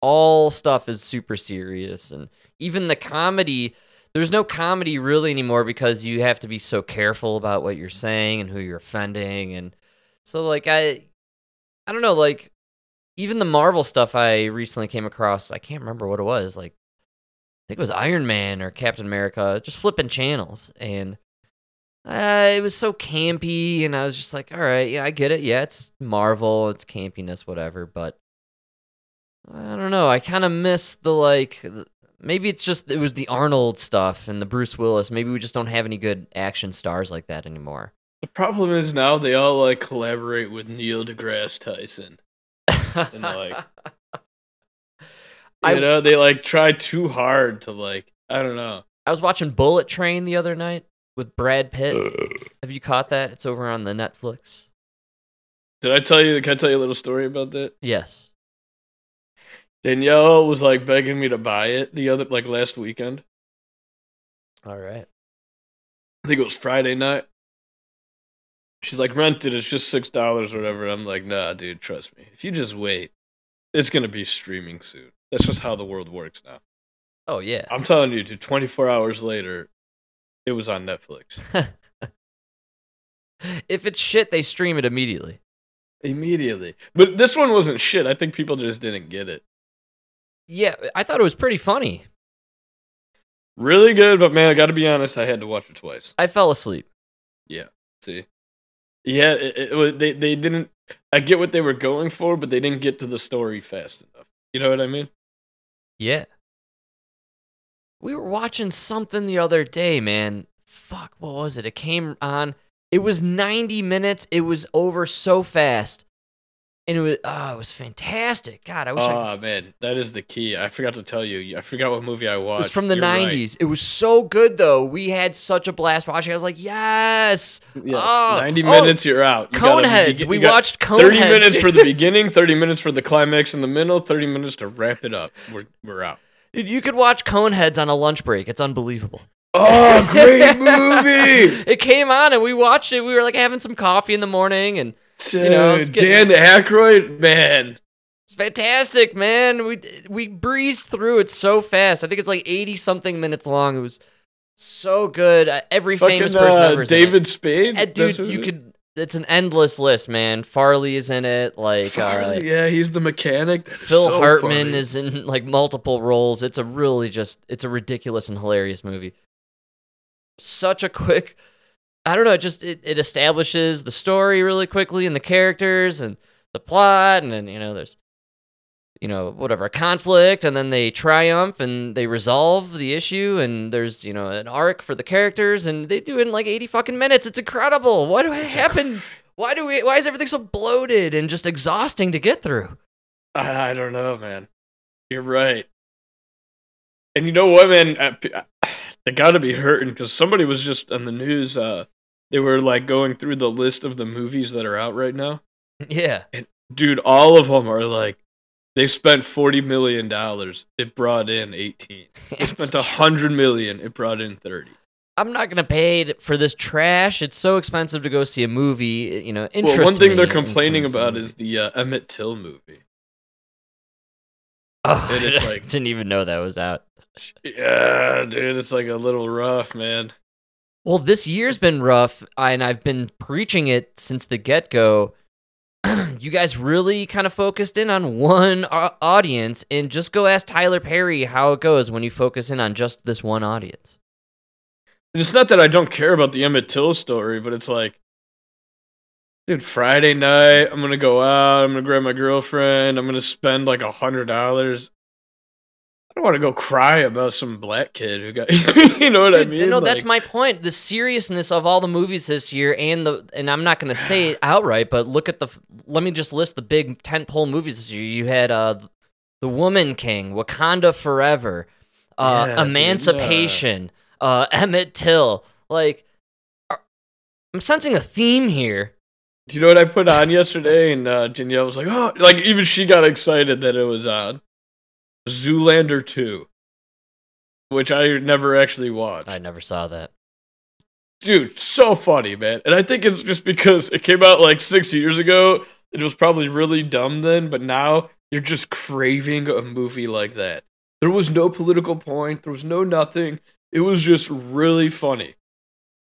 All stuff is super serious, and even the comedy there's no comedy really anymore because you have to be so careful about what you're saying and who you're offending and so like I I don't know like even the Marvel stuff I recently came across I can't remember what it was like I think it was Iron Man or Captain America just flipping channels. And uh, it was so campy and I was just like all right yeah I get it. Yeah it's Marvel it's campiness whatever but I don't know I kind of miss the like maybe it's just it was the Arnold stuff and the Bruce Willis maybe we just don't have any good action stars like that anymore. The problem is now they all like collaborate with Neil deGrasse Tyson. [laughs] And like you I- know, they like try too hard to like I don't know. I was watching Bullet Train the other night with Brad Pitt. Have you caught that? It's over on the Netflix. Did I tell you can I tell you a little story about that? Yes. Danielle was like begging me to buy it the other like last weekend. All right. I think it was Friday night. She's like, rent it, it's just six dollars or whatever. I'm like, nah, dude, trust me. If you just wait, it's gonna be streaming soon. That's just how the world works now. Oh yeah. I'm telling you, dude, 24 hours later, it was on Netflix. [laughs] if it's shit, they stream it immediately. Immediately. But this one wasn't shit. I think people just didn't get it. Yeah, I thought it was pretty funny. Really good, but man, I gotta be honest, I had to watch it twice. I fell asleep. Yeah. See? Yeah, it, it, they they didn't I get what they were going for, but they didn't get to the story fast enough. You know what I mean? Yeah. We were watching something the other day, man. Fuck, what was it? It came on. It was 90 minutes. It was over so fast. And it was oh, it was fantastic. God, I wish I Oh man, that is the key. I forgot to tell you. I forgot what movie I watched. It was from the You're right. 90s. It was so good though. We had such a blast watching. I was like, "Yes." Yes, Oh, 90 oh, minutes, you're out. You gotta- Coneheads. you we watched Coneheads. 30 minutes for the beginning, 30 minutes for the climax in the middle, 30 minutes to wrap it up. We're, we're out. Dude, you could watch Coneheads on a lunch break. It's unbelievable. Oh, great [laughs] movie! it came on and we watched it. We were like having some coffee in the morning and you know, it's Dan getting- Aykroyd, man. fantastic, man. We we breezed through it so fast. I think it's like 80 something minutes long. It was so good. Uh, every famous person uh, ever is in it. David Spade. Uh, dude, you it could it's an endless list, man. Farley is in it, like Farley, uh, yeah, he's the mechanic. Phil So Hartman funny. is in like multiple roles. It's a really just it's a ridiculous and hilarious movie. Such a quick I don't know, it just it, it establishes the story really quickly and the characters and the plot and then you know there's you know whatever a conflict and then they triumph and they resolve the issue and there's you know an arc for the characters and they do it in like 80 fucking minutes. It's incredible. What do it happen? Why do we why is everything so bloated and just exhausting to get through? I, I don't know, man. You're right. And you know what, man? They got to be hurting because somebody was just on the news. Uh, they were like going through the list of the movies that are out right now. [laughs] Yeah. Dude, all of them are like they spent forty million dollars. It brought in eighteen. [laughs] They spent a hundred million. It brought in thirty. I'm not gonna pay for this trash. It's so expensive to go see a movie. You know, interest well, one thing they're complaining going to see a about is the uh, Emmett Till movie. Oh, and it's [laughs] I like- didn't even know that was out. Yeah, dude, it's like a little rough, man. Well, this year's been rough, and I've been preaching it since the get go. [clears throat] you guys really kind of focused in on one audience, and just go ask Tyler Perry how it goes when you focus in on just this one audience. And it's not that I don't care about the Emmett Till story, but it's like, dude, Friday night, I'm gonna go out, I'm gonna grab my girlfriend, I'm gonna spend like a hundred dollars. I don't want to go cry about some black kid who got, [laughs] you know what I mean? No, that's my point. The seriousness of all the movies this year, and the and I'm not going to say it outright, but look at the. Let me just list the big tentpole movies this year. You had uh, the Woman King, Wakanda Forever, uh, Yeah, dude, Emancipation, uh, Emmett Till. Like, are- I'm sensing a theme here. Do you know what I put on yesterday? And uh, Danielle was like, oh, like even she got excited that it was on. Zoolander 2, which I never actually watched. I never saw that. dude, so funny, man. And I think it's just because it came out like six years ago. It was probably really dumb then, but now you're just craving a movie like that. There was no political point. There was no nothing. It was just really funny.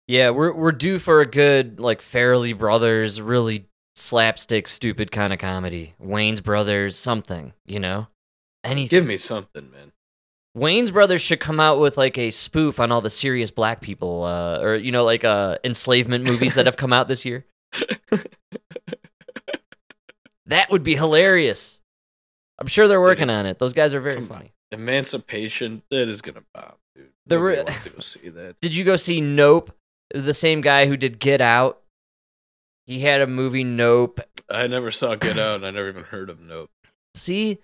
Yeah, we're we're due for a good like Farrelly Brothers, really slapstick, stupid kind of comedy. Wayans Brothers, something, you know, anything. Give me something, man. Wayans Brothers should come out with like a spoof on all the serious black people, uh, or you know, like uh, enslavement movies that have come out this year. [laughs] that would be hilarious. I'm sure they're working on it. Those guys are very Come on. funny. Emancipation, that is gonna bomb, dude. The re- wants to go [laughs] see that. Did you go see Nope? The same guy who did Get Out. He had a movie Nope. I never saw Get Out, and I never even heard of Nope. See,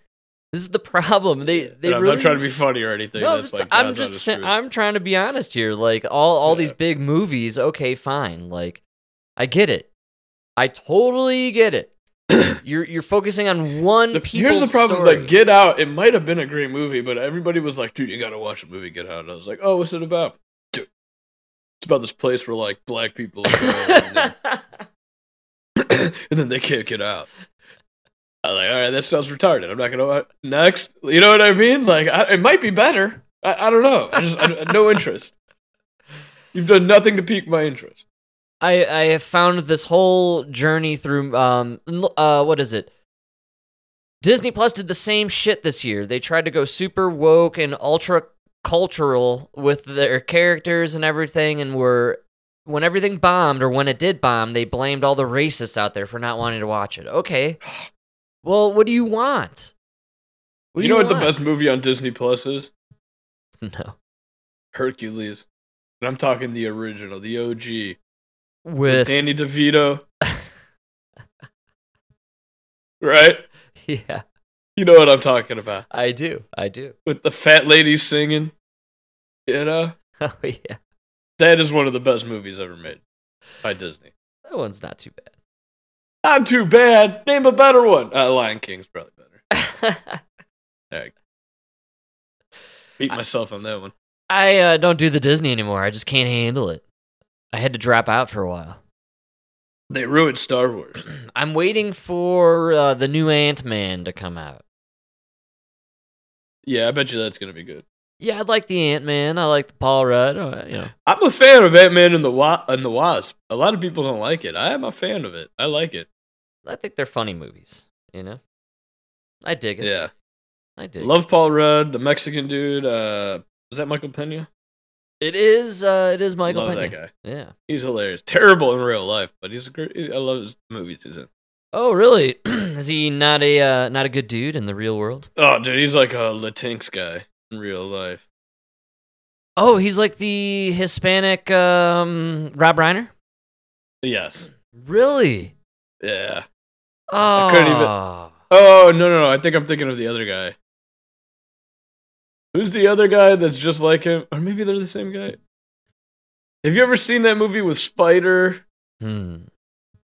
this is the problem. They they And I'm really not trying to be funny or anything. No, That's like I'm just saying. I'm trying to be honest here. Like all all these big movies, okay, fine. Like I get it. I totally get it. [coughs] you're you're focusing on one The- here's the problem: story. like Get Out, it might have been a great movie, but everybody was like, "Dude, you gotta watch the movie Get Out." And I was like, "Oh, what's it about?" Dude, it's about this place where like black people, [laughs] and, then, [coughs] and then they can't get out. I was like, "All right, that sounds retarded. I'm not gonna watch next." You know what I mean? Like, I, it might be better. I, I don't know. I just I, no interest. You've done nothing to pique my interest. I I have found this whole journey through um uh what is it? Disney Plus did the same shit this year. They tried to go super woke and ultra cultural with their characters and everything and were when everything bombed or when it did bomb, they blamed all the racists out there for not wanting to watch it. Okay. [sighs] [sighs] Well, what do you want? What you know what the best movie on Disney Plus is? [laughs] No. Hercules. And I'm talking the original, the OG. With Danny DeVito. [laughs] right? Yeah, You know what I'm talking about. I do. I do. With the fat lady singing. You know? [laughs] Oh yeah. That is one of the best movies ever made by Disney. That one's not too Not too bad. Name a better one. Uh, Lion King's probably better. bad. [laughs] There you go. Beat myself on that one. I uh, don't do the Disney anymore. I just can't handle it. I had to drop out for a while. They ruined Star Wars. [clears throat] I'm waiting for uh, the new Ant Man to come out. Yeah, I bet you that's gonna be good. Yeah, I like the Ant Man. I like the Paul Rudd. uh, You know, I'm a fan of Ant Man and the Wa- and the Wasp. A lot of people don't like it. I am a fan of it. I like it. I think they're funny movies. You know, I dig it. Yeah. I dig. Love Paul Rudd, the Mexican dude. Uh, was that Michael Pena? it. It is. Uh, it is Michael Love Pena. that guy. Yeah. He's hilarious. Terrible in real life, but he's a great. I love his movies he's in. Oh, really? [clears throat] is he not a uh, not a good dude in the real world? Oh, dude, he's like a Latinx guy in real life. Oh, he's like the Hispanic um, Rob Reiner. Yes. Really? Yeah. Oh, couldn't even- Oh no no no! I think I'm thinking of the other guy. Who's the other guy that's just like him? Or maybe they're the same guy. Have you ever seen that movie with Spider? Hmm.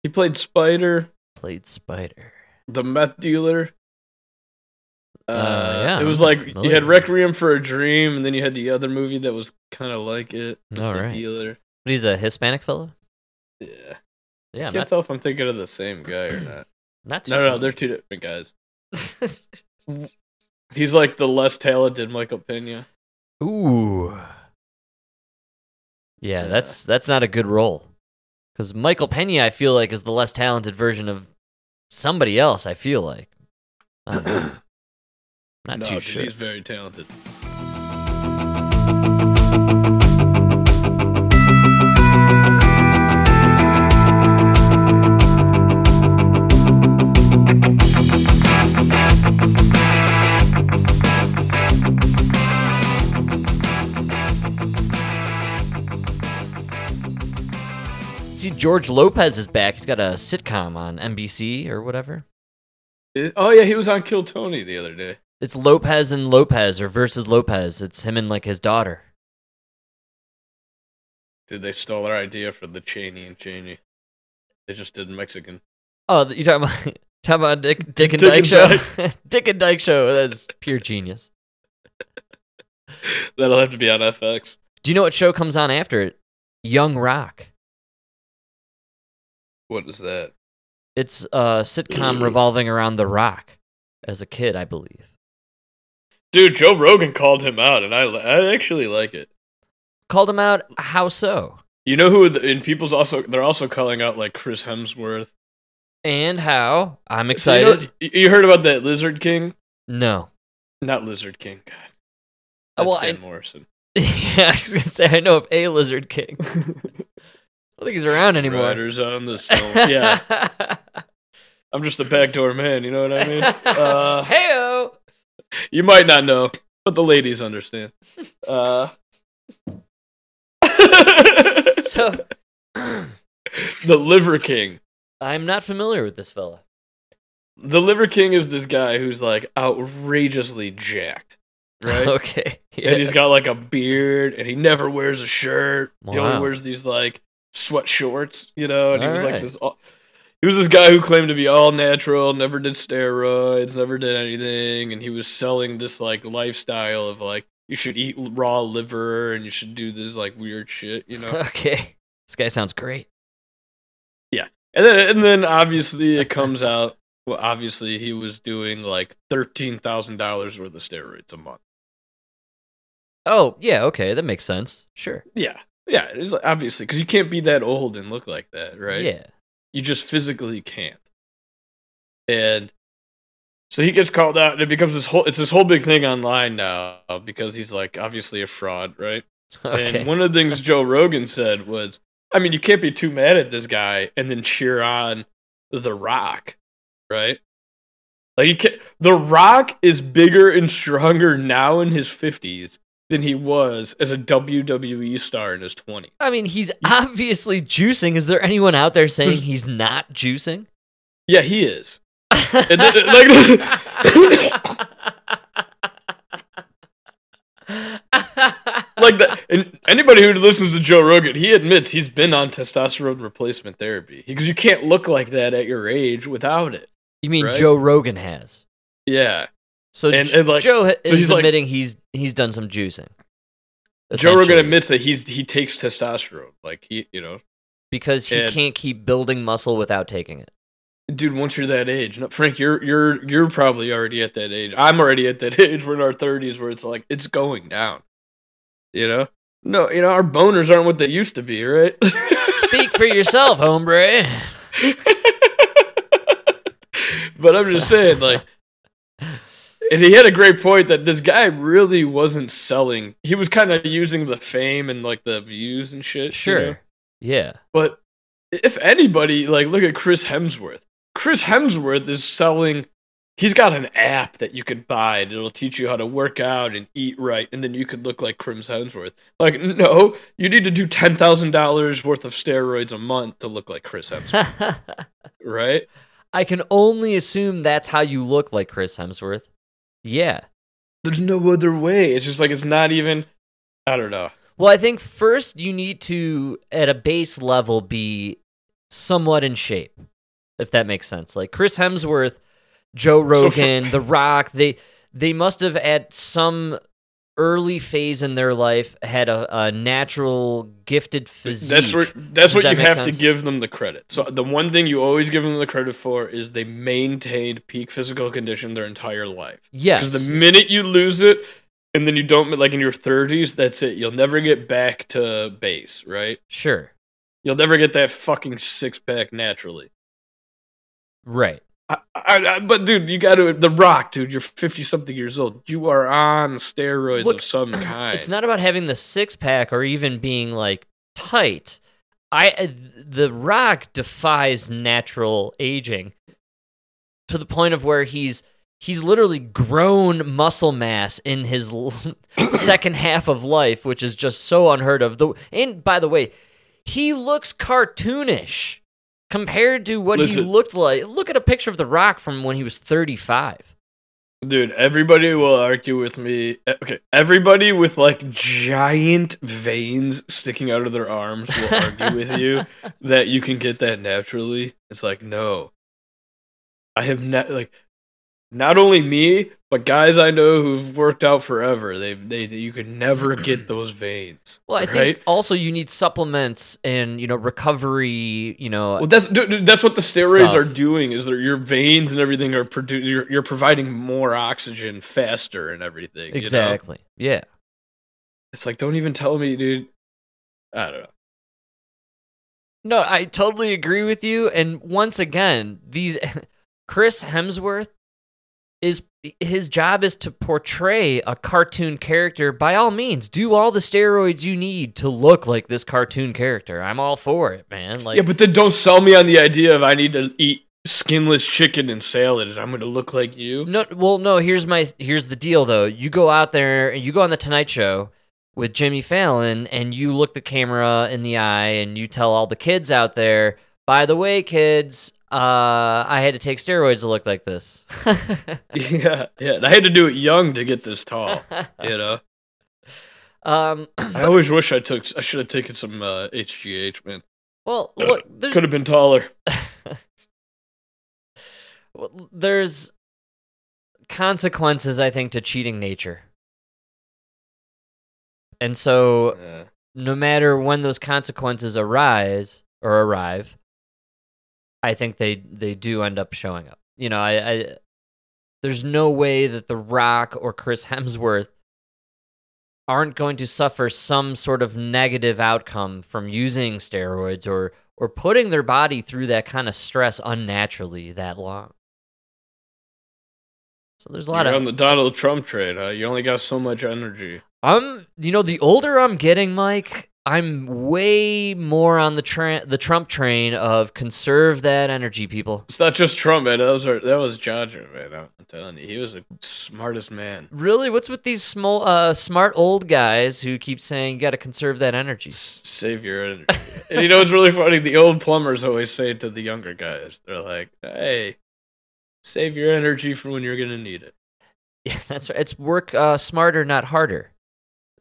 He played Spider, Played Spider. the meth dealer. Uh, Uh, yeah, it was I'm like you had Requiem for a Dream, and then you had the other movie that was kind of like it. All the right. dealer. But he's a Hispanic fellow. Yeah, Yeah, I can't not, tell if I'm thinking of the same guy or not. Not too. no, no, they're two different guys. [laughs] He's like the less talented Michael Pena. Ooh. Yeah, Yeah. that's that's not a good role. Because Michael Pena, I feel like, is the less talented version of somebody else. I feel like. I don't. [coughs] Not no, too dude, sure. he's very talented. See, George Lopez is back. He's got a sitcom on NBC or whatever. Oh yeah, he was on Kill Tony the other day. It's Lopez and Lopez or versus Lopez. It's him and like his daughter. Dude, they stole our idea for the Cheney and Cheney. They just did Mexican. Oh, you talking about [laughs] talking about Dick, [laughs] Dick and Dick Dyke and show? [laughs] Dick and Dyke show. That's pure genius. That'll have to be on FX. Do you know what show comes on after it? Young Rock. What is that? It's a sitcom revolving around The Rock as a kid, I believe. Dude, Joe Rogan called him out, and I I actually like it. Called him out. How so? You know who? The, and people's also they're also calling out like Chris Hemsworth. And how? I'm So you know- excited. you, heard about that Lizard King? No. Not Lizard King. God, that's well, Dan I- Morrison. [laughs] yeah, I was gonna say I know of a lizard king. [laughs] I don't think he's around anymore. Riders on the Storm. Yeah, [laughs] I'm just a backdoor man. You know what I mean? Uh, [laughs] Heyo. you might not know, but the ladies understand. Uh, [laughs] So the Liver King. I'm not familiar with this fella. The Liver King is this guy who's like outrageously jacked, right? Okay. Yeah. And he's got like a beard, and he never wears a shirt. He Wow. only wears these like sweat shorts, you know. And he was like this. all- He was this guy who claimed to be all natural, never did steroids, never did anything, and he was selling this like lifestyle of like you should eat raw liver and you should do this like weird shit, you know. [laughs] okay. This guy sounds great. Yeah. And then and then obviously it comes out. Well, obviously he was doing like thirteen thousand dollars worth of steroids a month. Oh, yeah, okay, that makes sense. Sure. Yeah, yeah, it's like, obviously because you can't be that old and look like that, right? Yeah. You just physically can't. And so he gets called out, and it becomes this whole it's this whole big thing online now because he's like obviously a fraud, right? [laughs] Okay. And one of the things [laughs] Joe Rogan said was, I mean, you can't be too mad at this guy and then cheer on The Rock, right? Like you can't, The Rock is bigger and stronger now in his 50s than he was as a WWE star in his 20s. I mean, he's obviously juicing. Is there anyone out there saying There's- he's not juicing? Yeah, he is. [laughs] And then, like [laughs] like that and anybody who listens to Joe Rogan, he admits he's been on testosterone replacement therapy because you can't look like that at your age without it. you mean Right? Joe Rogan has? Yeah. So And- and, like- Joe so is he's like- admitting he's he's done some juicing. Joe Rogan admits that he's he takes testosterone. Like he, you know, because he can't keep building muscle without taking it. dude, once you're that age, no, Frank, you're you're you're probably already at that age. I'm already at that [laughs] age. We're in our 30s where it's like it's going down. You know? No, you know, our boners aren't what they used to be, right? [laughs] Speak for yourself, hombre. [laughs] but I'm just saying, like, and he had a great point that this guy really wasn't selling. He was kind of using the fame and like the views and shit. you Sure. know? Yeah. But if anybody, like, look at Chris Hemsworth. Chris Hemsworth is selling. He's got an app that you could buy. and It'll teach you how to work out and eat right, and then you could look like Chris Hemsworth. Like, no, you need to do ten thousand dollars worth of steroids a month to look like Chris [laughs] Hemsworth, right? I can only assume that's how you look like Chris Hemsworth. Yeah. There's no other way. It's just like it's not even. I don't know. Well, I think first you need to, at a base level, be somewhat in shape, if that makes sense. Like Chris Hemsworth, Joe So for- Rogan, The Rock, they they must have at some early phase in their life had a, a natural gifted physique. That's where that's Does what that you have sense? to give them the credit. So the one thing you always give them the credit for is they maintained peak physical condition their entire life. Yes. Because the minute you lose it, and then you don't like in your thirties, that's it. You'll never get back to base, right? Sure. You'll never get that fucking six pack naturally. Right. I, I, I, but dude, you got to the Rock, dude. You're fifty something years old. You are on steroids Look, of some [clears throat] kind. It's not about having the six pack or even being like tight. I uh, the Rock defies natural aging to the point of where he's he's literally grown muscle mass in his [coughs] second half of life, which is just so unheard of. The and by the way, he looks cartoonish compared to what he looked like. Look at a picture of the Rock from when he was 35. Dude, everybody will argue with me. eh, Okay, everybody with like giant veins sticking out of their arms will argue with you [laughs] that you can get that naturally. It's like, no. I have not like not only me, but guys I know who've worked out forever. They they you can never get [clears throat] those veins. Well, I right? think also you need supplements and you know recovery. You know, Well, that's dude, dude, that's what the steroids Stuff. are doing. Is that your veins and everything are produ- you're, you're providing more oxygen faster and everything. you know? exactly. Yeah. It's like, don't even tell me, dude. I don't know. No, I totally agree with you. And once again, these [laughs] Chris Hemsworth is his job is to portray a cartoon character. By all means, do all the steroids you need to look like this cartoon character. I'm all for it, man. Like, yeah, but then don't sell me on the idea of I need to eat skinless chicken and salad and I'm going to look like you. no, well, no. Here's my here's the deal though. You go out there and you go on the Tonight Show with Jimmy Fallon and you look the camera in the eye and you tell all the kids out there, by the way, kids, uh, I had to take steroids to look like this. [laughs] yeah, yeah. And I had to do it young to get this tall. You know, [laughs] um, I always wish I took. I should have taken some uh, HGH, man. well, look, [coughs] Could have been taller. [laughs] well, there's consequences, I think, to cheating nature. And so, Yeah. no matter when those consequences arise or arrive, I think they they do end up showing up. You know, I, I there's no way that The Rock or Chris [laughs] Hemsworth aren't going to suffer some sort of negative outcome from using steroids or or putting their body through that kind of stress unnaturally that long. So there's a lot You're of on the Donald Trump trade, huh? You only got so much energy. I'm, you know, the older I'm getting, Mike, I'm way more on the tra- the Trump train of conserve that energy, people. It's not just Trump, man. That was our, that was Jodger, man. I'm telling you, he was the smartest man. Really, what's with these small, uh, smart old guys who keep saying you got to conserve that energy? S- Save your energy. [laughs] and you know what's really funny? The old plumbers always say to the younger guys, they're like, "Hey, save your energy for when you're gonna need it." [laughs] Yeah, that's right. It's work uh, smarter, not harder.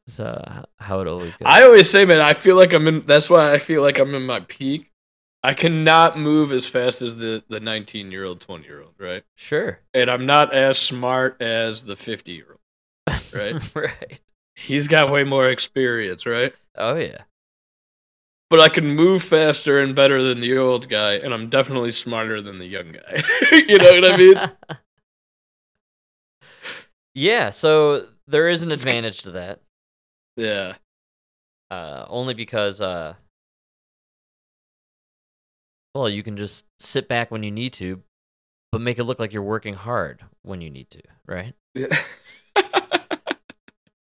Is uh, how it always goes. I always say, man, I feel like I'm in. That's why I feel like I'm in my peak. I cannot move as fast as the the 19 year old, 20 year old, right? sure. And I'm not as smart as the 50 year old. Right. [laughs] right. He's got way more experience, right? Oh yeah. But I can move faster and better than the old guy, and I'm definitely smarter than the young guy. [laughs] you know what I mean? [laughs] yeah. So there is an advantage to that. Yeah. uh, only because uh, well, you can just sit back when you need to, but make it look like you're working hard when you need to, right? Yeah. [laughs]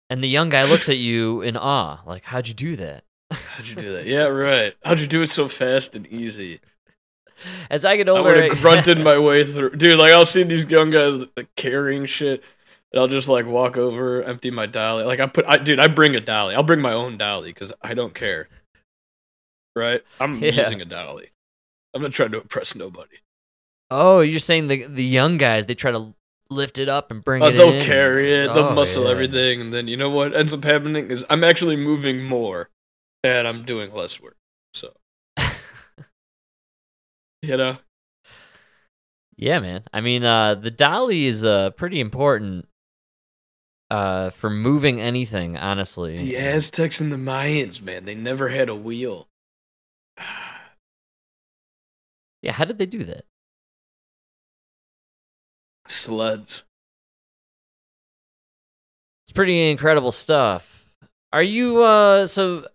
And the young guy looks at you in awe, like, "How'd you do that?" How'd you do that? Yeah, right. How'd you do it so fast and easy? As I get older, I would have grunted my way through. Dude, like I'll see these young guys like, carrying shit, and I'll just like walk over, empty my dolly. Like I put, I, dude, I bring a dolly. I'll bring my own dolly because I don't care. Right? I'm [laughs] Yeah. using a dolly. I'm not trying to impress nobody. Oh, you're saying the the young guys they try to lift it up and bring Uh, it they'll in? carry it, they'll Oh, muscle yeah. everything, and then you know what ends up happening is I'm actually moving more, and I'm doing less work. So [laughs] you know, Yeah, man. I mean, uh, the dolly is uh, pretty important uh, for moving anything, honestly. the Aztecs and the Mayans, man, they never had a wheel. [sighs] Yeah, how did they do that? Sleds. It's pretty incredible stuff. Are you uh so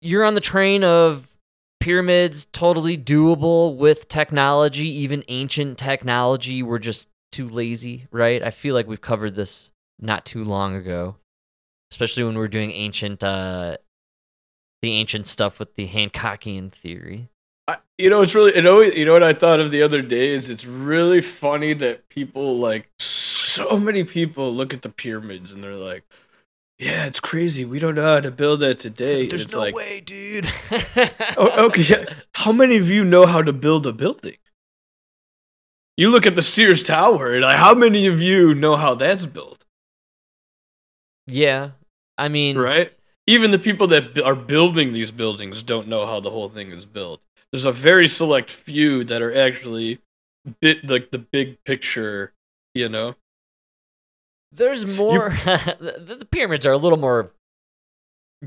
you're on the train of pyramids totally doable with technology, even ancient technology, we're just too lazy, right? I feel like we've covered this not too long ago. Especially when we we're doing ancient uh the ancient stuff with the Hancockian theory. I, you know, it's really, it always, you know what I thought of the other day is it's really funny that people, like, so many people look at the pyramids and they're like, yeah, it's crazy. We don't know how to build that today. There's it's like, way, dude. Oh, okay, yeah. how many of you know how to build a building? You look at the Sears Tower, and like, how many of you know how that's built? Yeah. I mean, Right? Even the people that are building these buildings don't know how the whole thing is built. There's a very select few that are actually bit like the big picture, you know. There's more. [laughs] the, the pyramids are a little more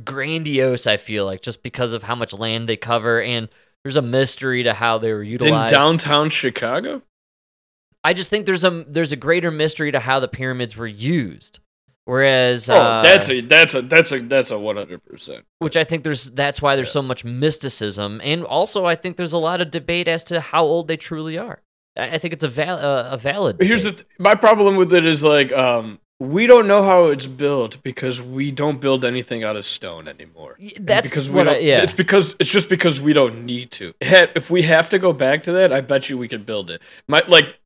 grandiose. I feel like just because of how much land they cover, and there's a mystery to how they were utilized. In downtown Chicago, I just think there's a there's a greater mystery to how the pyramids were used. Whereas, Oh, uh, that's a that's a that's a that's a one hundred percent. which I think there's that's why there's so much mysticism, and also I think there's a lot of debate as to how old they truly are. I I think it's a val- uh, a valid. Here's the th- my problem with it is like um we don't know how it's built because we don't build anything out of stone anymore. And that's because we don't, yeah. It's because it's just because we don't need to. If we have to go back to that, I bet you we could build it. My like,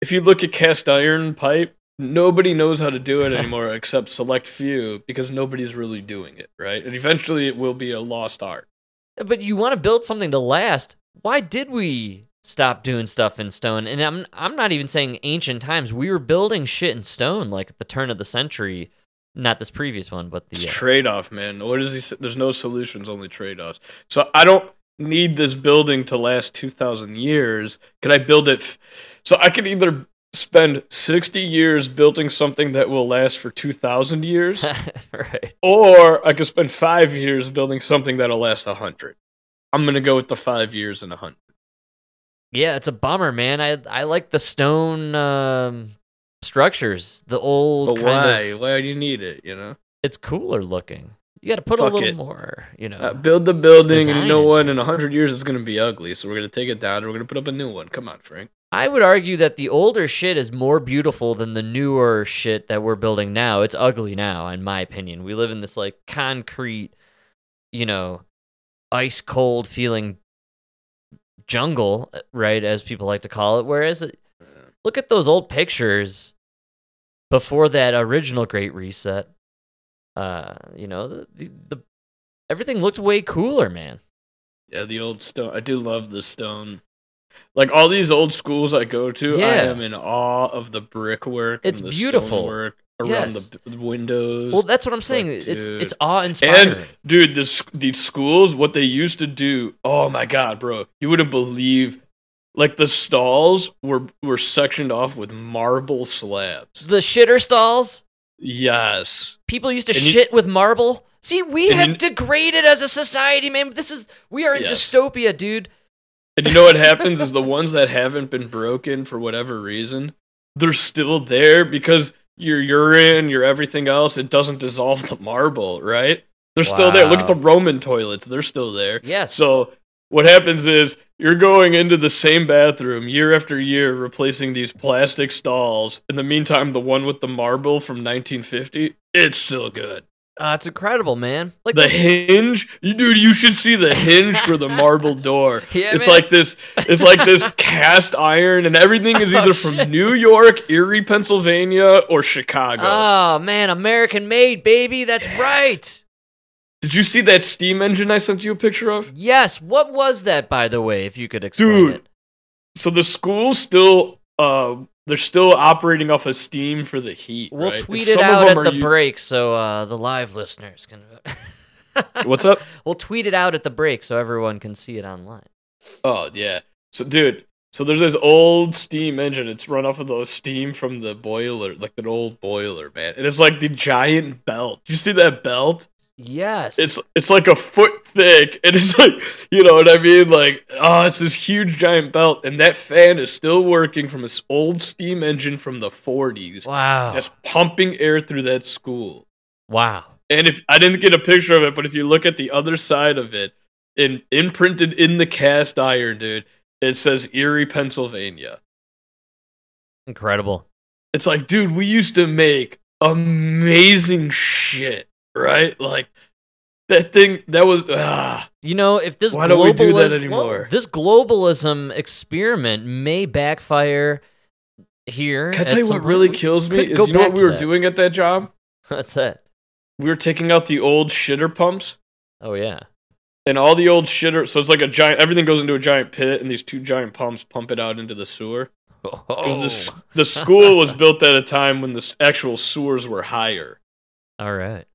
if you look at cast iron pipe, nobody knows how to do it [laughs] anymore except select few because nobody's really doing it, right? And eventually, it will be a lost art. But you want to build something to last. Why did we stop doing stuff in stone? And I'm I'm not even saying ancient times. We were building shit in stone like at the turn of the century. Not this previous one, but the uh, trade off, man. What is he? There's no solutions, only trade offs. So I don't need this building to last two thousand years. Can I build it? F- so I can either spend sixty years building something that will last for two thousand years, [laughs] right. or I could spend five years building something that'll last a hundred. I'm gonna go with the five years and a hundred. Yeah, it's a bummer, man. I I like the stone um, structures, the old But why? of. Why do you need it? You know, It's cooler looking. You got to put Fuck a little it. more, you know. uh, build the building, and know what? In a hundred years, it's gonna be ugly. So we're gonna take it down, and we're gonna put up a new one. Come on, Frank. I would argue that the older shit is more beautiful than the newer shit that we're building now. It's ugly now, in my opinion. We live in this like concrete, you know, ice cold feeling jungle, uh, right? As people like to call it. Whereas, uh, look at those old pictures before that original Great Reset. Uh, you know, the, the, the everything looked way cooler, man. Yeah, the old stone. I do love the stone. Like all these old schools I go to, I am in awe of the brickwork. It's and the beautiful. Work around Yes. the, the windows. Well, that's what I'm Like, saying. it's it's dude. awe inspiring. And dude, this these schools, what they used to do. Oh my god, bro, you wouldn't believe. Like the stalls were were sectioned off with marble slabs. The shitter stalls. Yes. People used to And you- shit with marble. See, we have you- degraded as a society, man. This is we are in Yes. dystopia, dude. And you know what happens is the ones that haven't been broken for whatever reason, they're still there because your urine, your everything else, it doesn't dissolve the marble, right? They're still there. Look at the Roman toilets, they're still there. Yes. So what happens is you're going into the same bathroom year after year, replacing these plastic stalls. In the meantime, the one with the marble from 1950, it's still good. Uh, it's incredible, man. Like The the- hinge, you dude, you should see the hinge for the marble door. [laughs] Yeah, it's man. like this. It's like this [laughs] cast iron, and everything is Oh, either from shit. New York, Erie, Pennsylvania, or Chicago. Oh man, American made, baby. That's right. Did you see that steam engine I sent you a picture of? Yes. What was that, by the way? If you could explain Dude, it. So the school's still, uh, they're still operating off of steam for the heat. We'll right? Tweet it out at the u- break so uh, the live listeners can. [laughs] What's up? We'll tweet it out at the break so everyone can see it online. Oh yeah. So dude, so there's this old steam engine. It's run off of the steam from the boiler, like an old boiler, man. And it's like the giant belt. You see that belt? Yes. It's it's like a foot thick, [laughs] and it's like you know what I mean. Like oh, it's this huge giant belt, and that fan is still working from this old steam engine from the 40s. wow. That's pumping air through that school. wow. And if I didn't get a picture of it, but if you look at the other side of it, in imprinted in the cast iron, dude, it says Erie, Pennsylvania. Incredible. It's like, dude, we used to make amazing shit, right? Like that thing that was ah. You know, if this Why don't we do that anymore? well, this globalism experiment may backfire here. Can I tell you what really kills me? Is you know what we were that. doing at that job? [laughs] That's it. We were taking out the old shitter pumps. Oh yeah. And all the old shitter, so it's like a giant. Everything goes into a giant pit, and these two giant pumps pump it out into the sewer. Because Oh. the [laughs] the school was built at a time when the actual sewers were higher. All right.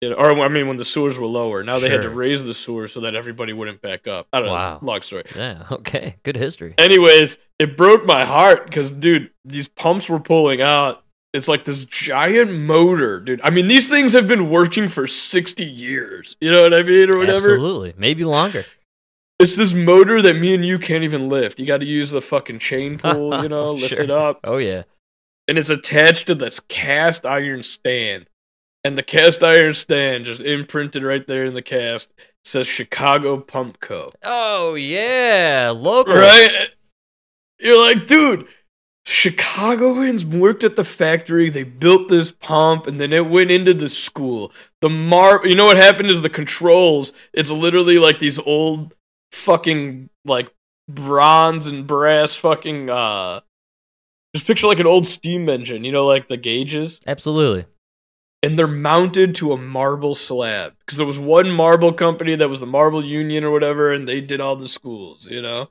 You know, or I mean, when the sewers were lower. Now they had to raise the sewers so that everybody wouldn't back up. I don't Wow. know. Long story. Yeah. [laughs] Okay. Good history. Anyways, it broke my heart because, dude, these pumps were pulling out. It's like this giant motor, dude. I mean, these things have been working for 60 years. You know what I mean? Or whatever. Absolutely. Maybe longer. It's this motor that me and you can't even lift. You got to use the fucking chain [laughs] pull, you know, lift Sure. it up. Oh yeah. and it's attached to this cast iron stand. And the cast iron stand, just imprinted right there in the cast, says Chicago Pump Co. Oh yeah, local. Right? You're like, dude, Chicagoans worked at the factory. They built this pump, and then it went into the school. The mar, you know what happened is the controls. It's literally like these old fucking like bronze and brass fucking. uh Just picture like an old steam engine. You know, like the gauges Absolutely. And they're mounted to a marble slab because there was one marble company that was the marble union or whatever and they did all the schools you know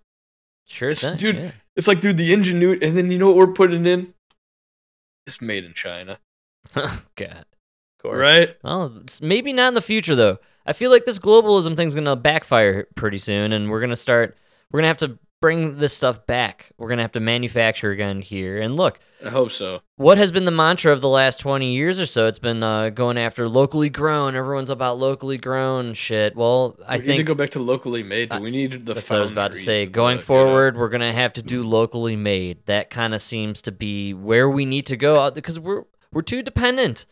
Sure It's- thing. dude yeah. it's like dude the ingenuity and then you know what we're putting in it's made in china [laughs] oh, God. Of course. right Well, it's maybe not in the future though. I feel like this globalism thing's gonna backfire pretty soon, and we're gonna start. We're gonna have to bring this stuff back. We're gonna have to manufacture again here. And look, i hope so what has been the mantra of the last 20 years or so? It's been uh, going after locally grown. Everyone's about locally grown shit. Well, I think. we need think to go back to locally made do we need the that's what I was about to say. Going the- you know? forward, we're gonna have to do locally made. That kind of seems to be where we need to go out because we're we're too dependent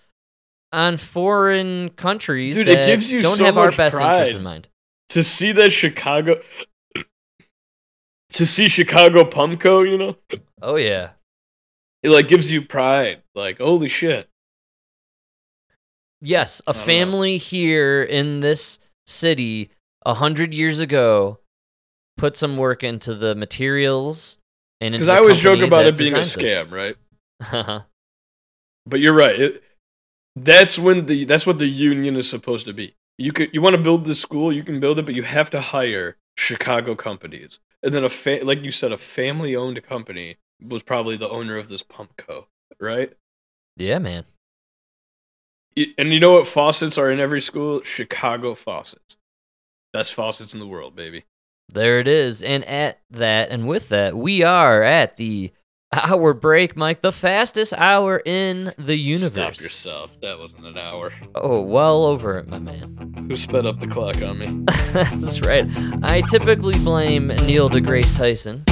on foreign countries Dude, it gives you don't so have our best interests pride. in mind. to see that chicago to see chicago Pump Co you know Oh yeah, it like gives you pride like holy shit yes, a don't know. family here in this city a hundred years ago put some work into the materials and because i always joke about it being a designed this. scam right [laughs] uh-huh. But you're right. It, that's when the that's what the union is supposed to be. You could you want to build this school, you can build it, but you have to hire Chicago companies. And then a fa- like you said, a family owned company was probably the owner of this pump co. Right? yeah, man. And you know what faucets are in every school? Chicago faucets. Best faucets in the world, baby. There it is. And at that, and with that, we are at the hour break, Mike, the fastest hour in the universe. Stop yourself. That wasn't an hour. Oh, well over it, my man. Who sped up the clock on me? [laughs] That's right. I typically blame Neil deGrasse Tyson.